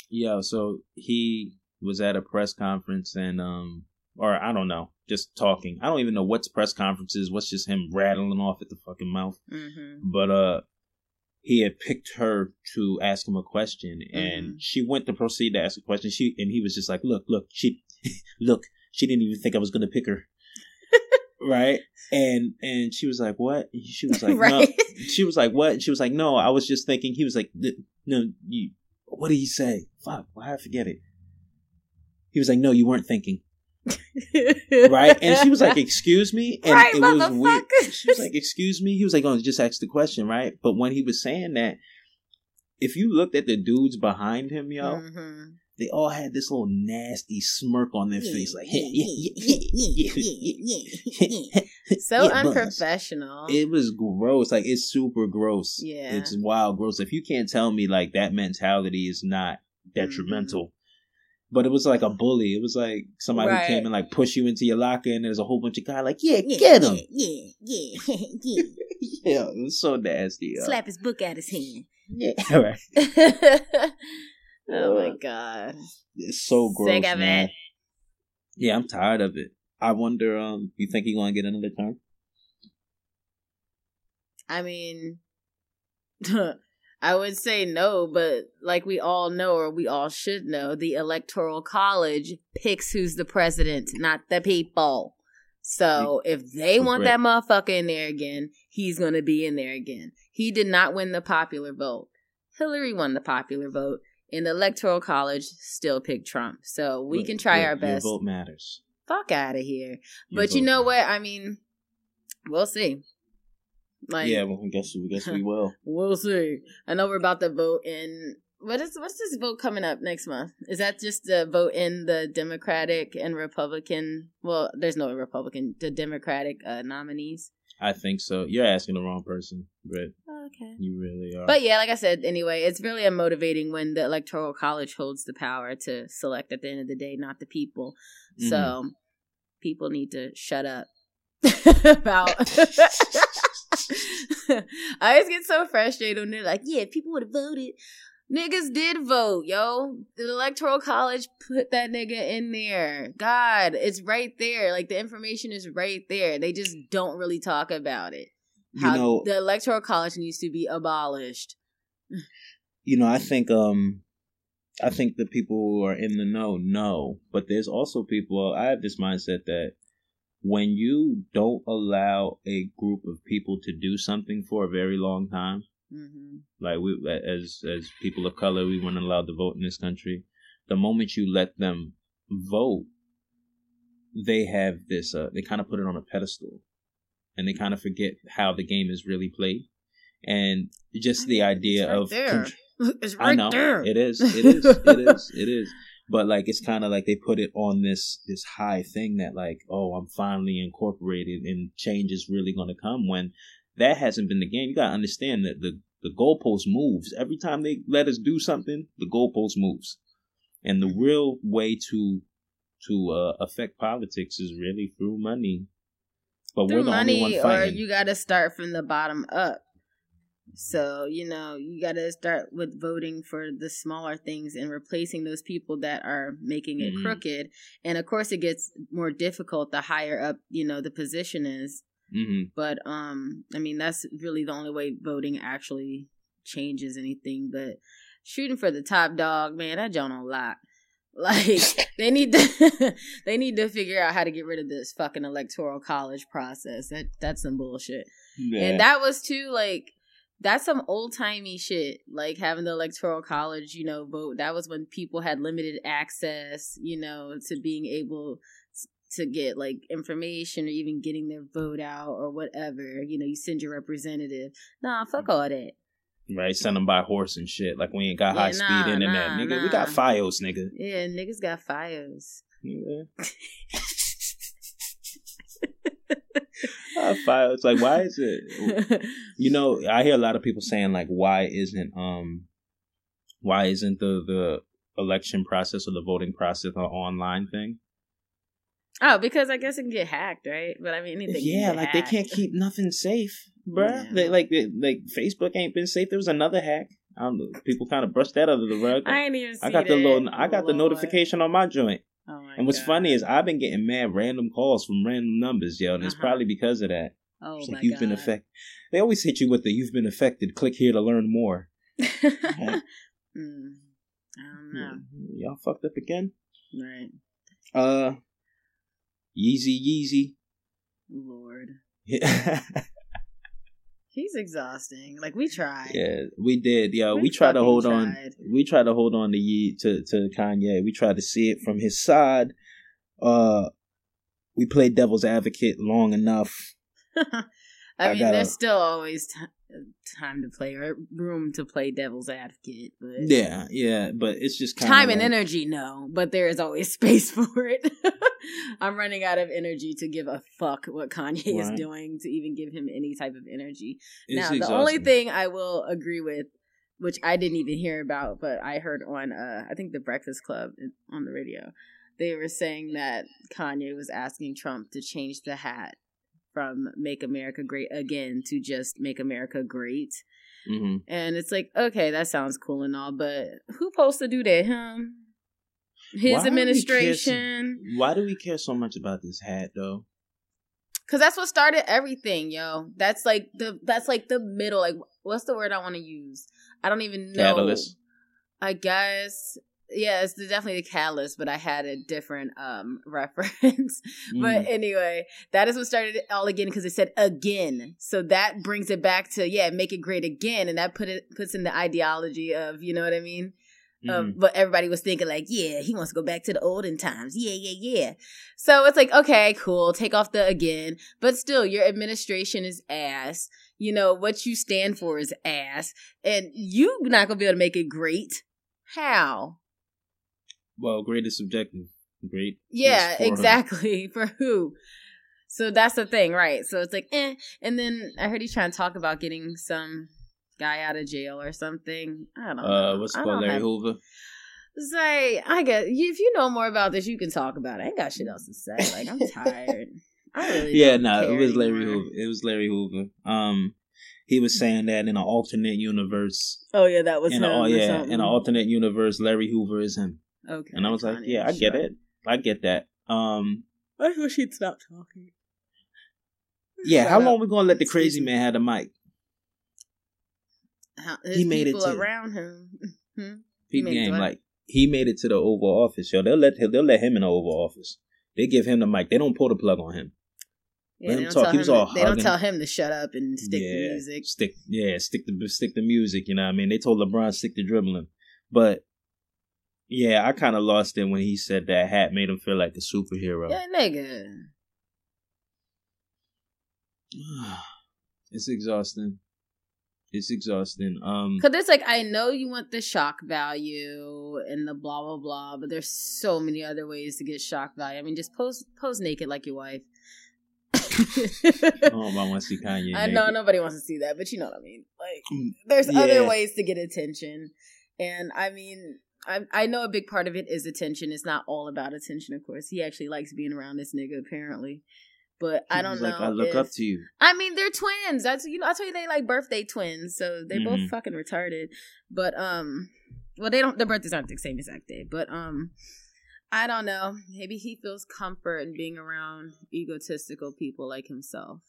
yeah. So he was at a press conference and um, or I don't know, just talking. I don't even know what's press conferences. What's just him rattling off at the fucking mouth. Mm-hmm. But uh, he had picked her to ask him a question, and Mhm. she went to proceed to ask a question. She and he was just like, "Look, look, she, look, she didn't even think I was gonna pick her." right and and she was like what And she was like right. no she was like what and she was like no i was just thinking he was like no you what did he say fuck why I forget it he was like no you weren't thinking right and she was like excuse me and Right, it was weird she was like excuse me he was like oh just ask the question right but when he was saying that if you looked at the dudes behind him yo Mhm. they all had this little nasty smirk on their face like yeah, yeah, yeah, so unprofessional. It was gross. Like it's super gross. Yeah. It's wild gross. If you can't tell me like that mentality is not detrimental. But it was like a bully. It was like somebody Right. who came and like push you into your locker and there's a whole bunch of guys like, yeah, get him. Yeah, yeah, yeah. Yeah, it was so nasty. yo. Slap his book out his hand. Yeah, right. Oh my god. It's so gross. Sick of man. it. Yeah, I'm tired of it. I wonder, um, you think he gonna get another term? I mean, I would say no, but like we all know, or we all should know, the Electoral College picks who's the president, not the people. So if they want that motherfucker in there again, he's gonna be in there again. He did not win the popular vote. Hillary won the popular vote, and the Electoral College still picked Trump. So we Look, can try your- our best. Your vote matters. Fuck out of here. Your But you know matters. what? I mean, we'll see. Like, yeah, well, I guess I guess we will. We'll see. I know we're about to vote in. What is what's this vote coming up next month? Is that just the vote in the Democratic and Republican? Well, there's no Republican. The Democratic uh, nominees. I think so. You're asking the wrong person, but Okay. you really are. But yeah, like I said, anyway, it's really motivating when the Electoral College holds the power to select at the end of the day, not the people. Mhm. So people need to shut up about. I always get so frustrated when they're like, "Yeah, people would have voted." Niggas did vote, yo. The electoral college put that nigga in there. God, it's right there. Like the information is right there. They just don't really talk about it. you How know, the electoral college needs to be abolished. you know, I think um I think the people who are in the know know, but there's also people I have this mindset that when you don't allow a group of people to do something for a very long time, hmm like we as as people of color, we weren't allowed to vote in this country. The moment you let them vote, they have this uh they kind of put it on a pedestal and they kind of forget how the game is really played. And just the idea It's right of there. It's I right know there. it is. It is. It is. It is. But like it's kind of like they put it on this this high thing that like oh I'm finally incorporated and change is really going to come when that hasn't been the game. You got to understand that the the goalpost moves every time they let us do something. The goalpost moves, and the real way to to uh, affect politics is really through money. But through we're the only money one or you got to start from the bottom up so you know you got to start with voting for the smaller things and replacing those people that are making it Mhm. crooked. And of course it gets more difficult the higher up you know the position is. Hmm but um i mean that's really the only way voting actually changes anything. But shooting for the top dog man that don't a lot. Like they need to they need to figure out how to get rid of this fucking electoral college process. That that's some bullshit. And that was too like that's some old timey shit. Like having the electoral college, you know, vote. That was when people had limited access, you know, to being able to get like information or even getting their vote out or whatever. You know, you send your representative. Nah, fuck all that. Right, send them by horse and shit. Like we ain't got Yeah, high speed internet, nah, nigga. We got nah. FiOS, nigga. Yeah, niggas got fires. Yeah. FiOS, like why is it? You know, I hear a lot of people saying like, why isn't um, why isn't the the election process or the voting process an online thing? oh, because I guess it can get hacked, right? But I mean, anything. Yeah, like they can't keep nothing safe, bruh. Yeah. They, like they, like Facebook ain't been safe. There was another hack. I don't know. People kind of brushed that under the rug. I ain't even. I got the little. I got the notification on my joint. Oh And what's God. funny is I've been getting mad random calls from random numbers, yo, and it's Uh-huh. probably because of that. oh It's my like you've been affected. They always hit you with the "you've been affected." Click here to learn more. Mm, I don't know. Y'all fucked up again. Right. Uh, Yeezy, Yeezy. Lord. yeah, He's exhausting. Like we tried. Yeah, we did. Yo, We we, tried to hold on. We tried to hold on to Ye to to Kanye. We tried to see it from his side. Uh, we played devil's advocate long enough. I I mean, gotta- there's still always t- time to play or room to play devil's advocate, but Yeah, yeah, but it's just kind time and energy, no. But there is always space for it. I'm running out of energy to give a fuck what Kanye is doing to even give him any type of energy. It's now, the only thing I will agree with, which I didn't even hear about, but I heard on, uh, I think the Breakfast Club on the radio, they were saying that Kanye was asking Trump to change the hat from "Make America Great Again" to just "Make America Great." hmm And it's like, okay, that sounds cool and all, but who supposed to do that? Him? His Why do so- administration? Why do we care so much about this hat though? Cause that's what started everything, yo. That's like the that's like the middle. Like, what's the word I want to use? I don't even know. Catalyst. I guess. Yeah, it's definitely the catalyst, but I had a different um reference. But Mhm. anyway, that is what started it all again because it said again. So that brings it back to yeah, make it great again, and that put it puts in the ideology of you know what I mean. Mhm. Um, but everybody was thinking like, yeah, he wants to go back to the olden times. Yeah, yeah, yeah. So it's like, okay, cool. Take off the again, but still, your administration is ass. You know what you stand for is ass, and you not gonna be able to make it great. How? Well, great is subjective. Great. Yeah, for- exactly. For who? So that's the thing, right? So it's like, eh. And then I heard he's trying to talk about getting some guy out of jail or something. I don't know. Uh, what's it I called? Larry have- Hoover. Say, like I guess if you know more about this, you can talk about it. I ain't got shit else to say. Like I'm tired. I really Yeah, no, it was Larry anymore. Hoover. It was Larry Hoover. Um, he was saying that in an alternate universe, Oh yeah, that was in him. a, oh yeah, in an alternate universe, Larry Hoover is him. Okay, And I was like, yeah, I get it. I get that. Um, I wish he'd stop talking. yeah, Shut how up. long we gonna let the crazy man have the mic? How, his He made it to- around him. Hmm? Peep game, what? like he made it to the Oval Office, yo. They'll let him, they'll let him in the Oval Office. They give him the mic. They don't pull the plug on him. Yeah, Let they him don't talk. tell He was him. all they don't tell him to shut up and stick yeah, the music. Stick, yeah, stick the stick the music. You know what I mean? They told LeBron stick the dribbling, but yeah, I kind of lost it when he said that hat made him feel like a superhero. Yeah, nigga. it's exhausting. It's exhausting. Um, Cause it's like I know you want the shock value and the blah blah blah, but there's so many other ways to get shock value. I mean, just pose pose naked like your wife. oh, I want to see Kanye. I know naked. nobody wants to see that, but you know what I mean. Like, Mm, there's yeah. other ways to get attention, and I mean, I I know a big part of it is attention. It's not all about attention, of course. He actually likes being around this nigga, apparently. But I don't know. Like I look if- up to you. I mean, they're twins. That's you know. I told you they like birthday twins, so they both Mhm. fucking retarded. But um, well, they don't. Their birthdays aren't the same exact day. But um, I don't know. Maybe he feels comfort in being around egotistical people like himself,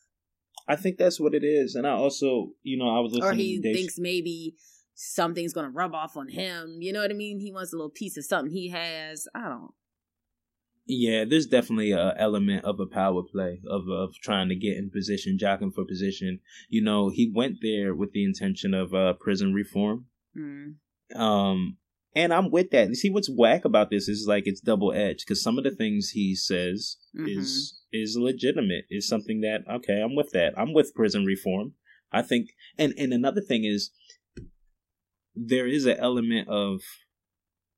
I think that's what it is, and I also, you know, I was listening or he to Dave thinks maybe something's gonna rub off on him. You know what I mean? He wants a little piece of something he has. I don't. Yeah, there's definitely a element of a power play of of trying to get in position, jockeying for position. You know, he went there with the intention of uh, prison reform. Mm. Um, and I'm with that. You see, what's whack about this is like it's double edged because some of the things he says Mhm. is is legitimate. Is something that okay, I'm with that. I'm with prison reform. I think, and and another thing is there is an element of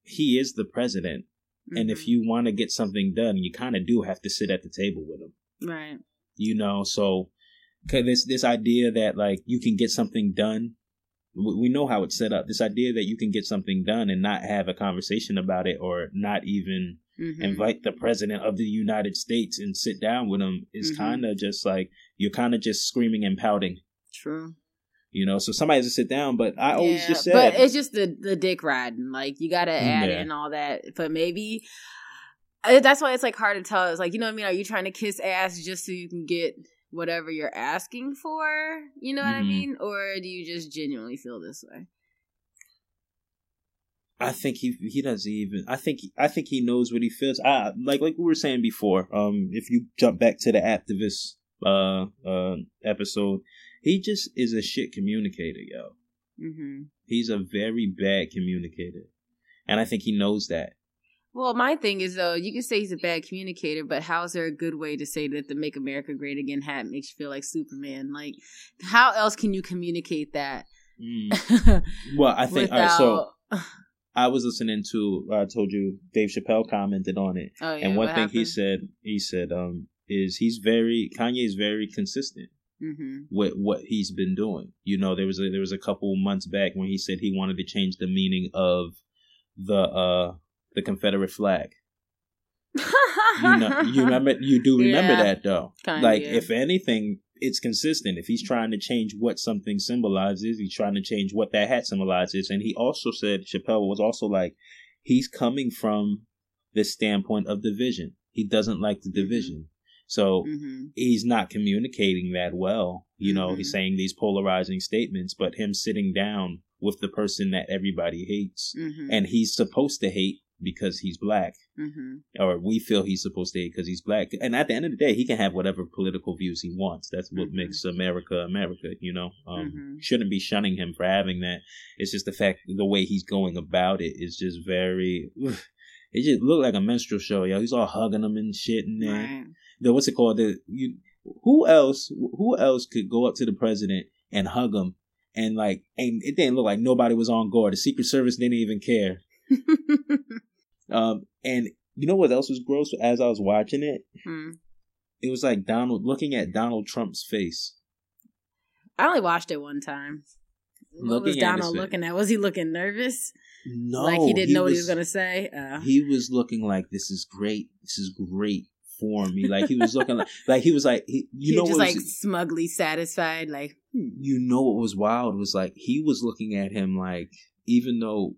he is the president, and if Mhm. you want to get something done, you kind of do have to sit at the table with him right, you know so cause this this idea that like you can get something done we know how it's set up this idea that you can get something done and not have a conversation about it or not even Mhm. invite the president of the united states and sit down with him is Mhm. kind of just like you're kind of just screaming and pouting true. You know so somebody has to sit down but i always just said But it's just the the dick riding. Like you got to add Yeah. in all that. But maybe uh, that's why it's like hard to tell. It's like you know what I mean. Are you trying to kiss ass just so you can get whatever you're asking for? You know what I Mhm. mean? Or do you just genuinely feel this way? I think he he doesn't even. I think I think he knows what he feels. I like like we were saying before. Um, if you jump back to the activist uh uh episode, he just is a shit communicator, yo. hmm He's a very bad communicator, and I think he knows that. Well, my thing is though, you can say he's a bad communicator, but how is there a good way to say that the "Make America Great Again" hat makes you feel like Superman? Like, how else can you communicate that? Mm. Well, I think all right, so I was listening to. I told you Dave Chappelle commented on it, oh, yeah, and one thing he said, he said, um, is he's very Kanye is very consistent. Mhm. with what he's been doing. You know, there was a there was a couple months back when he said he wanted to change the meaning of the uh the Confederate flag. You know, you remember you do remember Yeah. that though. Like yeah. if anything, it's consistent. If he's trying to change what something symbolizes, he's trying to change what that hat symbolizes. And he also said Chappelle was also like he's coming from the standpoint of division. He doesn't like the division. So mm-hmm. he's not communicating that well. You know, mm-hmm. he's saying these polarizing statements, but him sitting down with the person that everybody hates mm-hmm. and he's supposed to hate because he's black, mm-hmm. or we feel he's supposed to hate because he's black. And at the end of the day, he can have whatever political views he wants. That's what mm-hmm. makes America America. You know, um, mm-hmm. shouldn't be shunning him for having that. It's just the fact the way he's going about it is just very. It just looked like a minstrel show, yo. He's all hugging them and shit in there. Right. The what's it called? The you. Who else? Who else could go up to the president and hug him and like, and it didn't look like nobody was on guard. The Secret Service didn't even care. um, and you know what else was gross? As I was watching it, hmm. it was like Donald looking at Donald Trump's face. I only watched it one time. What was Donald looking at? Was he looking nervous? No, like he didn't he know was, what he was gonna say. Uh. He was looking like this is great. This is great for me. Like he was looking like, like he was like, he, you he know, just like smugly satisfied. Like you know, what was wild was like he was looking at him like, even though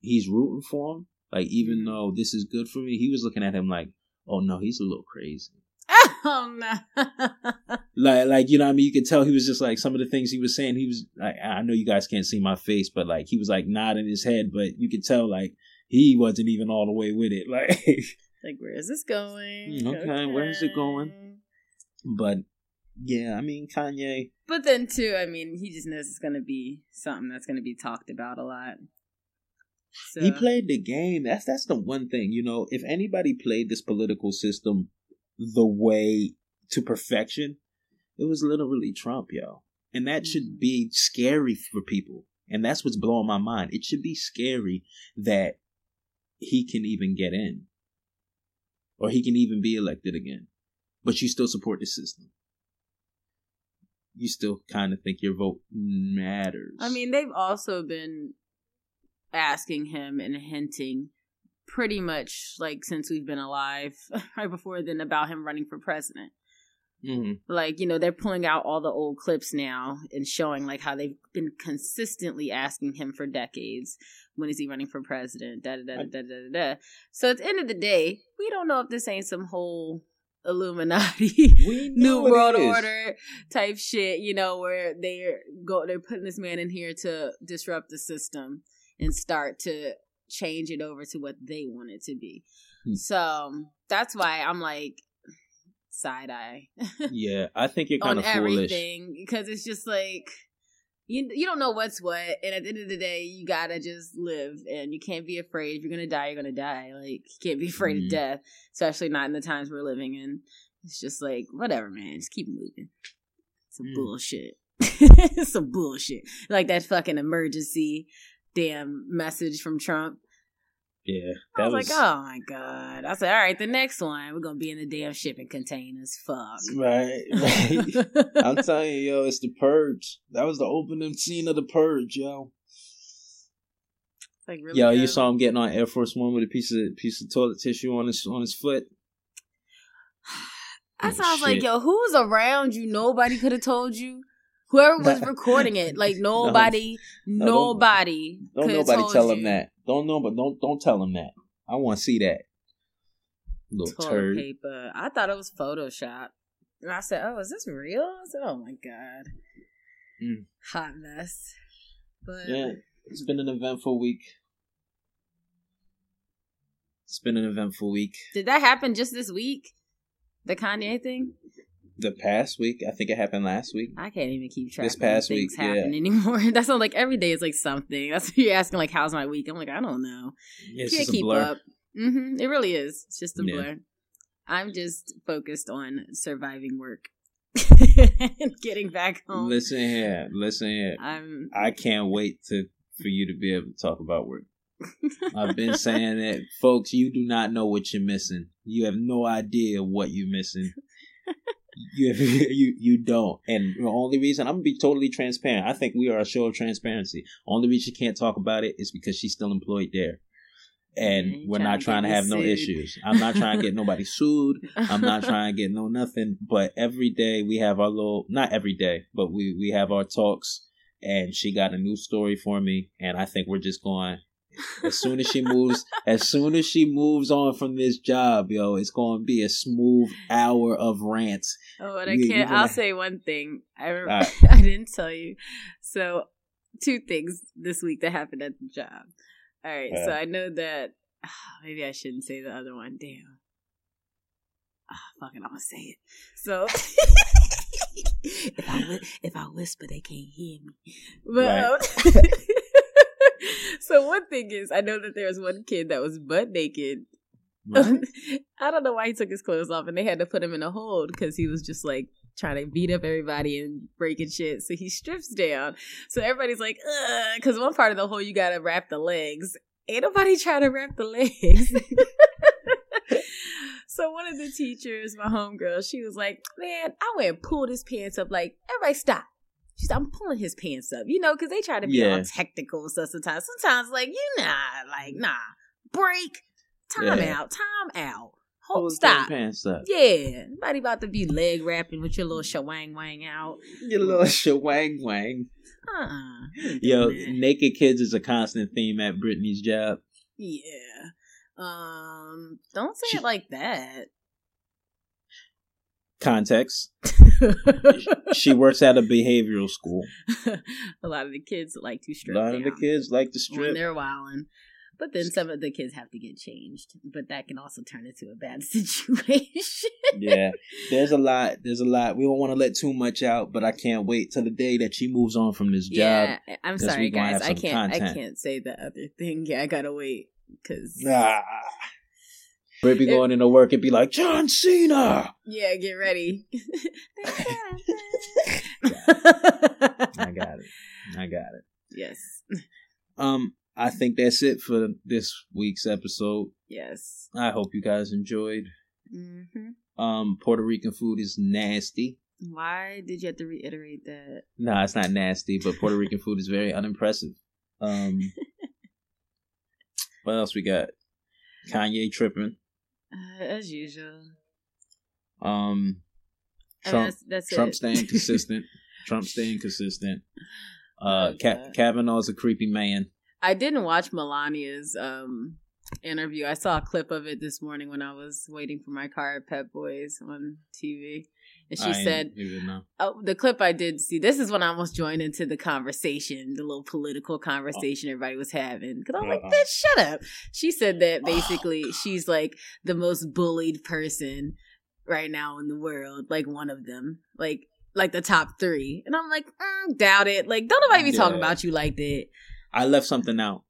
he's rooting for him, like even mm-hmm. though this is good for me, he was looking at him like, oh no, he's a little crazy. Oh no! like, like you know, I mean, you could tell he was just like some of the things he was saying. He was like, I know you guys can't see my face, but like he was like nodding his head, but you could tell like he wasn't even all the way with it. Like, like, where is this going? Okay, okay, where is it going? But yeah, I mean Kanye. But then too, I mean, he just knows it's gonna be something that's gonna be talked about a lot. So. He played the game. That's that's the one thing, you know. If anybody played this political system the way to perfection, it was literally Trump, yo. And that mm-hmm. should be scary for people. And that's what's blowing my mind. It should be scary that he can even get in or he can even be elected again. But you still support the system. You still kind of think your vote matters. I mean, they've also been asking him and hinting pretty much like since we've been alive, right before then, about him running for president. Mm-hmm. Like, you know, they're pulling out all the old clips now and showing like how they've been consistently asking him for decades when is he running for president? Da da da da da da. So at the end of the day, we don't know if this ain't some whole Illuminati New World Order type shit, you know, where they're go they're putting this man in here to disrupt the system and start to change it over to what they want it to be. Hmm. So that's why I'm like side eye. yeah, I think you're kind of foolish. everything because it's just like you you don't know what's what, and at the end of the day, you gotta just live, and you can't be afraid. If you're gonna die, you're gonna die. Like you can't be afraid mm. of mm-hmm. death, especially not in the times we're living in. It's just like whatever, man. Just keep moving. Some mm. bullshit. Some bullshit. Like that fucking emergency damn message from Trump. Yeah, I was, was, like, oh my god. I said, all right, the next one we're gonna be in the damn shipping containers. Fuck. Right, right. I'm telling you, yo, it's the purge. That was the opening scene of the purge, yo. Like really yo, good. you saw him getting on Air Force One with a piece of piece of toilet tissue on his on his foot. I oh, sounds like, yo, who's around you? Nobody could have told you. Whoever was recording it, like nobody, no, no, nobody. Don't, don't nobody tell you. him that. Don't know, but don't don't tell him that. I want to see that. Little Toilet turd. paper. I thought it was Photoshop. And I said, "Oh, is this real?" I said, "Oh my god, mm. hot mess." But yeah, it's been an eventful week. It's been an eventful week. Did that happen just this week? The Kanye thing? The past week. I think it happened last week. I can't even keep track. This past week happen yeah. anymore. That's not like every day is like something. That's what you're asking. Like, how's my week? I'm like, I don't know. Yeah, can't keep up. Mm-hmm. It really is. It's just a yeah. blur. I'm just focused on surviving work and getting back home. Listen here, listen here. I'm. I can't wait to for you to be able to talk about work. I've been saying that, folks. You do not know what you're missing. You have no idea what you're missing you you you don't. And the only reason I'm gonna be totally transparent. I think we are a show of transparency. Only reason she can't talk about it is because she's still employed there. and Yeah, we're not trying to have no issues. I'm not trying to get nobody sued. I'm not trying to get no nothing. But every day we have our little not every day, but we we have our talks and she got a new story for me and I think we're just going as soon as she moves as soon as she moves on from this job, yo, it's going to be a smooth hour of rants. Oh, and I can't. I'll say one thing. I Alright. I didn't tell you. So, two things this week that happened at the job. All right. So I know that maybe I shouldn't say the other one. Damn. Ah, fucking, I'm gonna say it. So. if I if I whisper, they can't hear me. But um, so one thing is, I know that there was one kid that was butt naked I don't know why he took his clothes off and they had to put him in a hold because he was just like trying to beat up everybody and breaking shit. So he strips down. So everybody's like, ugh, because one part of the hole you gotta wrap the legs. Ain't nobody trying to wrap the legs. so one of the teachers, my homegirl, she was like, man, I went and pulled his pants up. Like, everybody stop. She's I'm pulling his pants up, you know, because they try to be Yeah. all technical and stuff sometimes. Sometimes, like, you nah, like, nah, break, time Yeah. out, time out. Hold, stop. pants up. Yeah, nobody about to be leg wrapping with your little shawang wang out. Your little shawang wang. Uh-uh. Yo, Yeah. naked kids is a constant theme at Brittany's job. Yeah. Um, don't say She- it like that. Context. She works at a behavioral school. a lot of the kids like to A lot of the kids like to when strip. they're wilding. But then some of the kids have to get changed. But that can also turn into a bad situation. yeah, there's a lot. There's a lot. We don't want to let too much out, but I can't wait till the day that she moves on from this job. yeah, I'm sorry, guys. I can't. I can't say the other thing. Yeah, I gotta wait because Ah. Britt be going into work and be like, John Cena. yeah, get ready. I got it. I got it. Yes. Um, I think that's it for this week's episode. Yes. I hope you guys enjoyed. hmm Um, Puerto Rican food is nasty. Why did you have to reiterate that? Nah, it's not nasty, but Puerto Rican food is very unimpressive. Um, what else we got? Kanye tripping. Uh, as usual. Um, I mean, Trump, that's, that's Trump it. staying consistent. Trump staying consistent. Uh, Ka- Kavanaugh's a creepy man. I didn't watch Melania's um interview. I saw a clip of it this morning when I was waiting for my car at Pep Boys on TV. And she I said, oh, the clip I did see, this is when I almost joined into the conversation, the little political conversation everybody was having. Because I'm like, Uh-uh. bitch, shut up. She said that basically she's like the most bullied person right now in the world, like one of them, like like the top three. And I'm like, mm, doubt it. Like, don't nobody be talking about you like that. I left something out.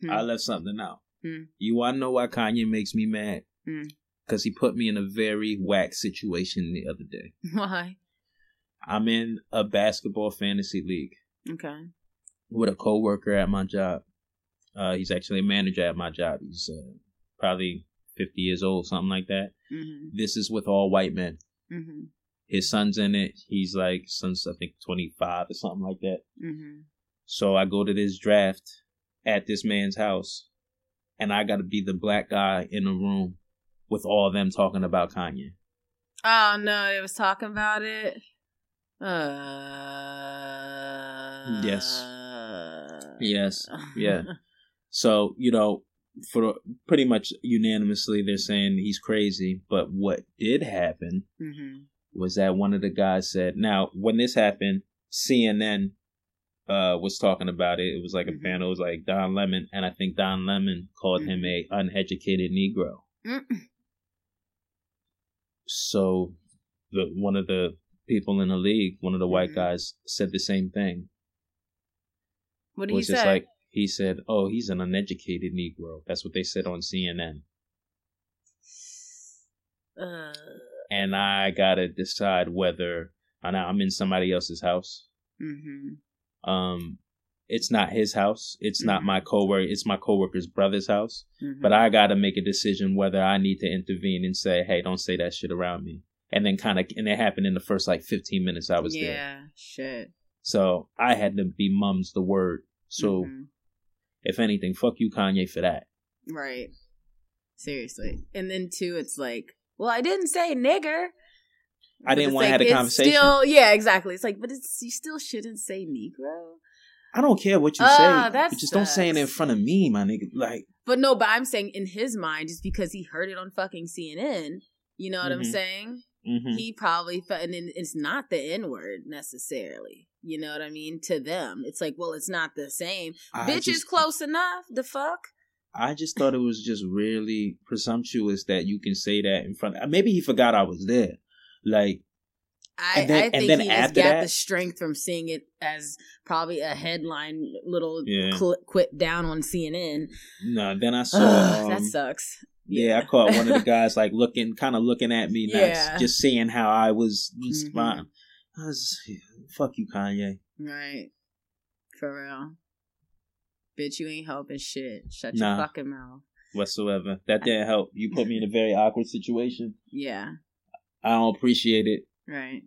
Hmm. I left something out. Hmm. You want to know why Kanye makes me mad? Hmm. Because he put me in a very whack situation the other day. Why? I'm in a basketball fantasy league Okay. with a coworker at my job. Uh, he's actually a manager at my job. He's uh, probably 50 years old, something like that. Mm-hmm. This is with all white men. Mm-hmm. His son's in it. He's like, son's, I think, 25 or something like that. Mm-hmm. So I go to this draft at this man's house, and I got to be the black guy in the room with all of them talking about Kanye. Oh no, they was talking about it. Uh, Yes. Yes. Yeah. So, you know, for pretty much unanimously, they're saying he's crazy. But what did happen hmm was that one of the guys said, now, when this happened, CNN uh, was talking about it. It was like a Mhm. panel. It was like Don Lemon. And I think Don Lemon called him a uneducated Negro. So the one of the people in the league, one of the white Mhm. guys, said the same thing. What did he say? like he said, "Oh, he's an uneducated Negro." That's what they said on CNN. uh, And I gotta decide whether and I'm in somebody else's house. hmm Um, it's not his house. It's not Mhm. my coworker. It's my coworker's brother's house. hmm But I gotta make a decision whether I need to intervene and say, "Hey, don't say that shit around me." And then kind of, and it happened in the first like 15 minutes I was there. yeah, shit. So I had to be mum's the word. So Mhm. if anything, fuck you, Kanye, for that. Right. Seriously. And then two, it's like, well, I didn't say nigger. I But didn't want to have a conversation. Still, yeah, exactly. It's like, but it's you still shouldn't say Negro. I don't care what you Ah, say. that but just don't say it in front of me, my nigga. Like, But no, but I'm saying in his mind, just because he heard it on fucking CNN, you know what I'm Mhm. saying? mhm. He probably felt, and it's not the N word necessarily. You know what I mean? To them, it's like, well, it's not the same. I Bitch is close enough. The fuck? I just thought it was just really presumptuous that you can say that in front. Of, Maybe he forgot I was there. Like, I, And then- I and think then he just got that- the strength from seeing it as probably a headline little Yeah. cl- quit down on CNN. no. Then I saw. Ugh, um, that sucks. Yeah, I caught one of the guys like looking, kind of looking at me, Yeah. nice, just seeing how I was responding. I was, fuck you, Kanye. Right. For real. Bitch, you ain't helping shit. Shut Nah. your fucking mouth. Whatsoever. That didn't help. You put me in a very awkward situation. Yeah. I don't appreciate it, Right.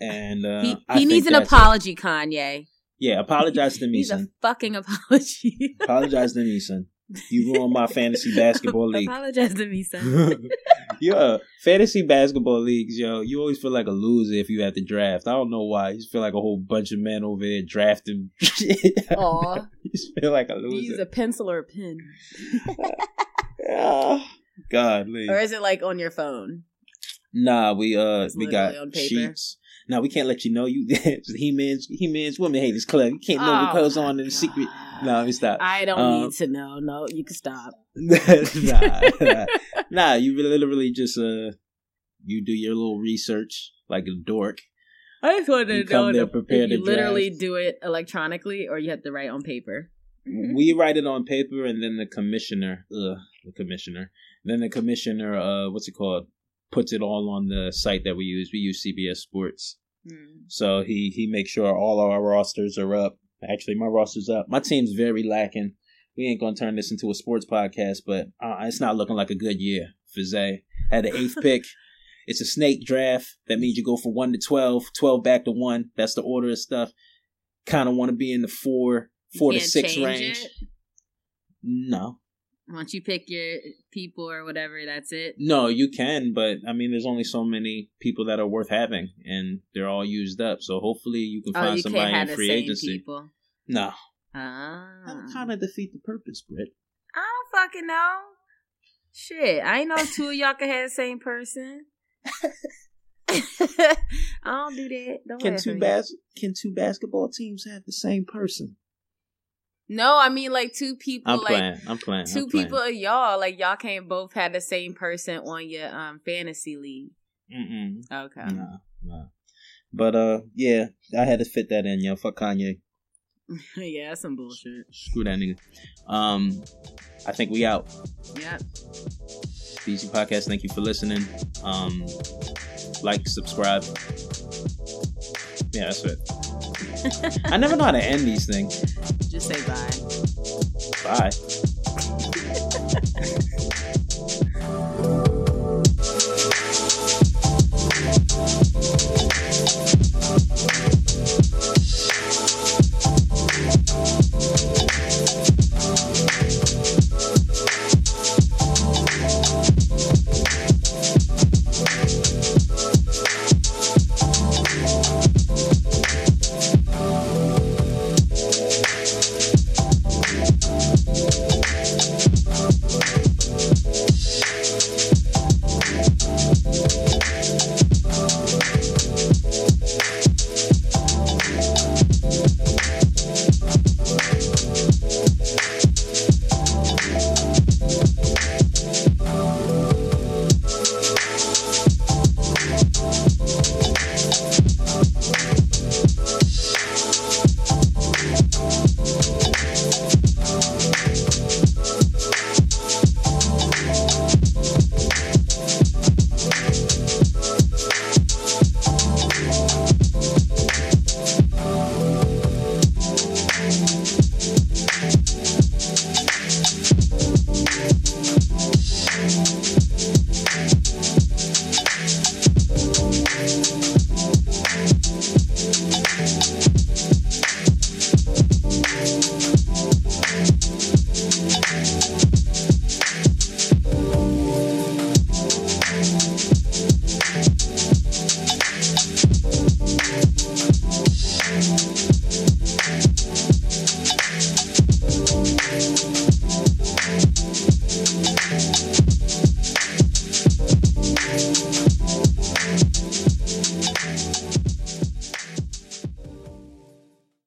and uh, he I he needs think an that's it. apology, Kanye. Yeah, apologize to me, Needs a son. fucking apology. Apologize to me, son. You ruined my fantasy basketball league. Apologize to me, son. yo, fantasy basketball leagues, yo, you always feel like a loser if you have to draft. I don't know why. You just feel like a whole bunch of men over there drafting. Aw. you just feel like a loser. use a pencil or a pen. Ah, God, Lee. Or is it like on your phone? Nah, we uh It's we got sheets. Nah, we can't let you know you he man's he man's women haters club. You can't know what Oh, goes on in the secret. No, let me stop. I don't Um, need to know. No, you can stop. nah, nah, nah, you literally just uh you do your little research like a dork. I just wanted You to know there if prepared you to literally draft. do it electronically or you have to write on paper. We write it on paper, and then the commissioner, ugh, the commissioner, then the commissioner, uh, what's it called, puts it all on the site that we use. We use CBS Sports, Mm. so he he makes sure all our rosters are up. Actually, my roster's up. My team's very lacking. We ain't gonna turn this into a sports podcast, but uh, it's not looking like a good year for Zay. Had the eighth pick. It's a snake draft. That means you go from one to 12, 12 back to one. That's the order of stuff. Kind of want to be in the four, four to six range. it? No, Once you pick your people or whatever, that's it. no, you can, but I mean, there's only so many people that are worth having, and they're all used up. So hopefully, you can Oh, find you somebody can't have in the free same agency. people. No, Ah. that'll kind of defeat the purpose, Britt. I don't fucking know. Shit, I ain't know two of y'all could have the same person. I don't do that. Don't Can two bas- Can two basketball teams have the same person? No, I mean like two people, I'm like playing. I'm playing. 2 I'm playing. people of y'all, like y'all can't both have the same person on your um fantasy league. Mm-mm. Okay. Nah, nah. But uh, yeah, I had to fit that in, yo. Fuck Kanye. yeah, that's some bullshit. Screw that nigga. Um, I think we out. Yep. BC Podcast. Thank you for listening. Um, like, subscribe. Yeah, that's it. I never know how to end these things. Just say bye. Bye.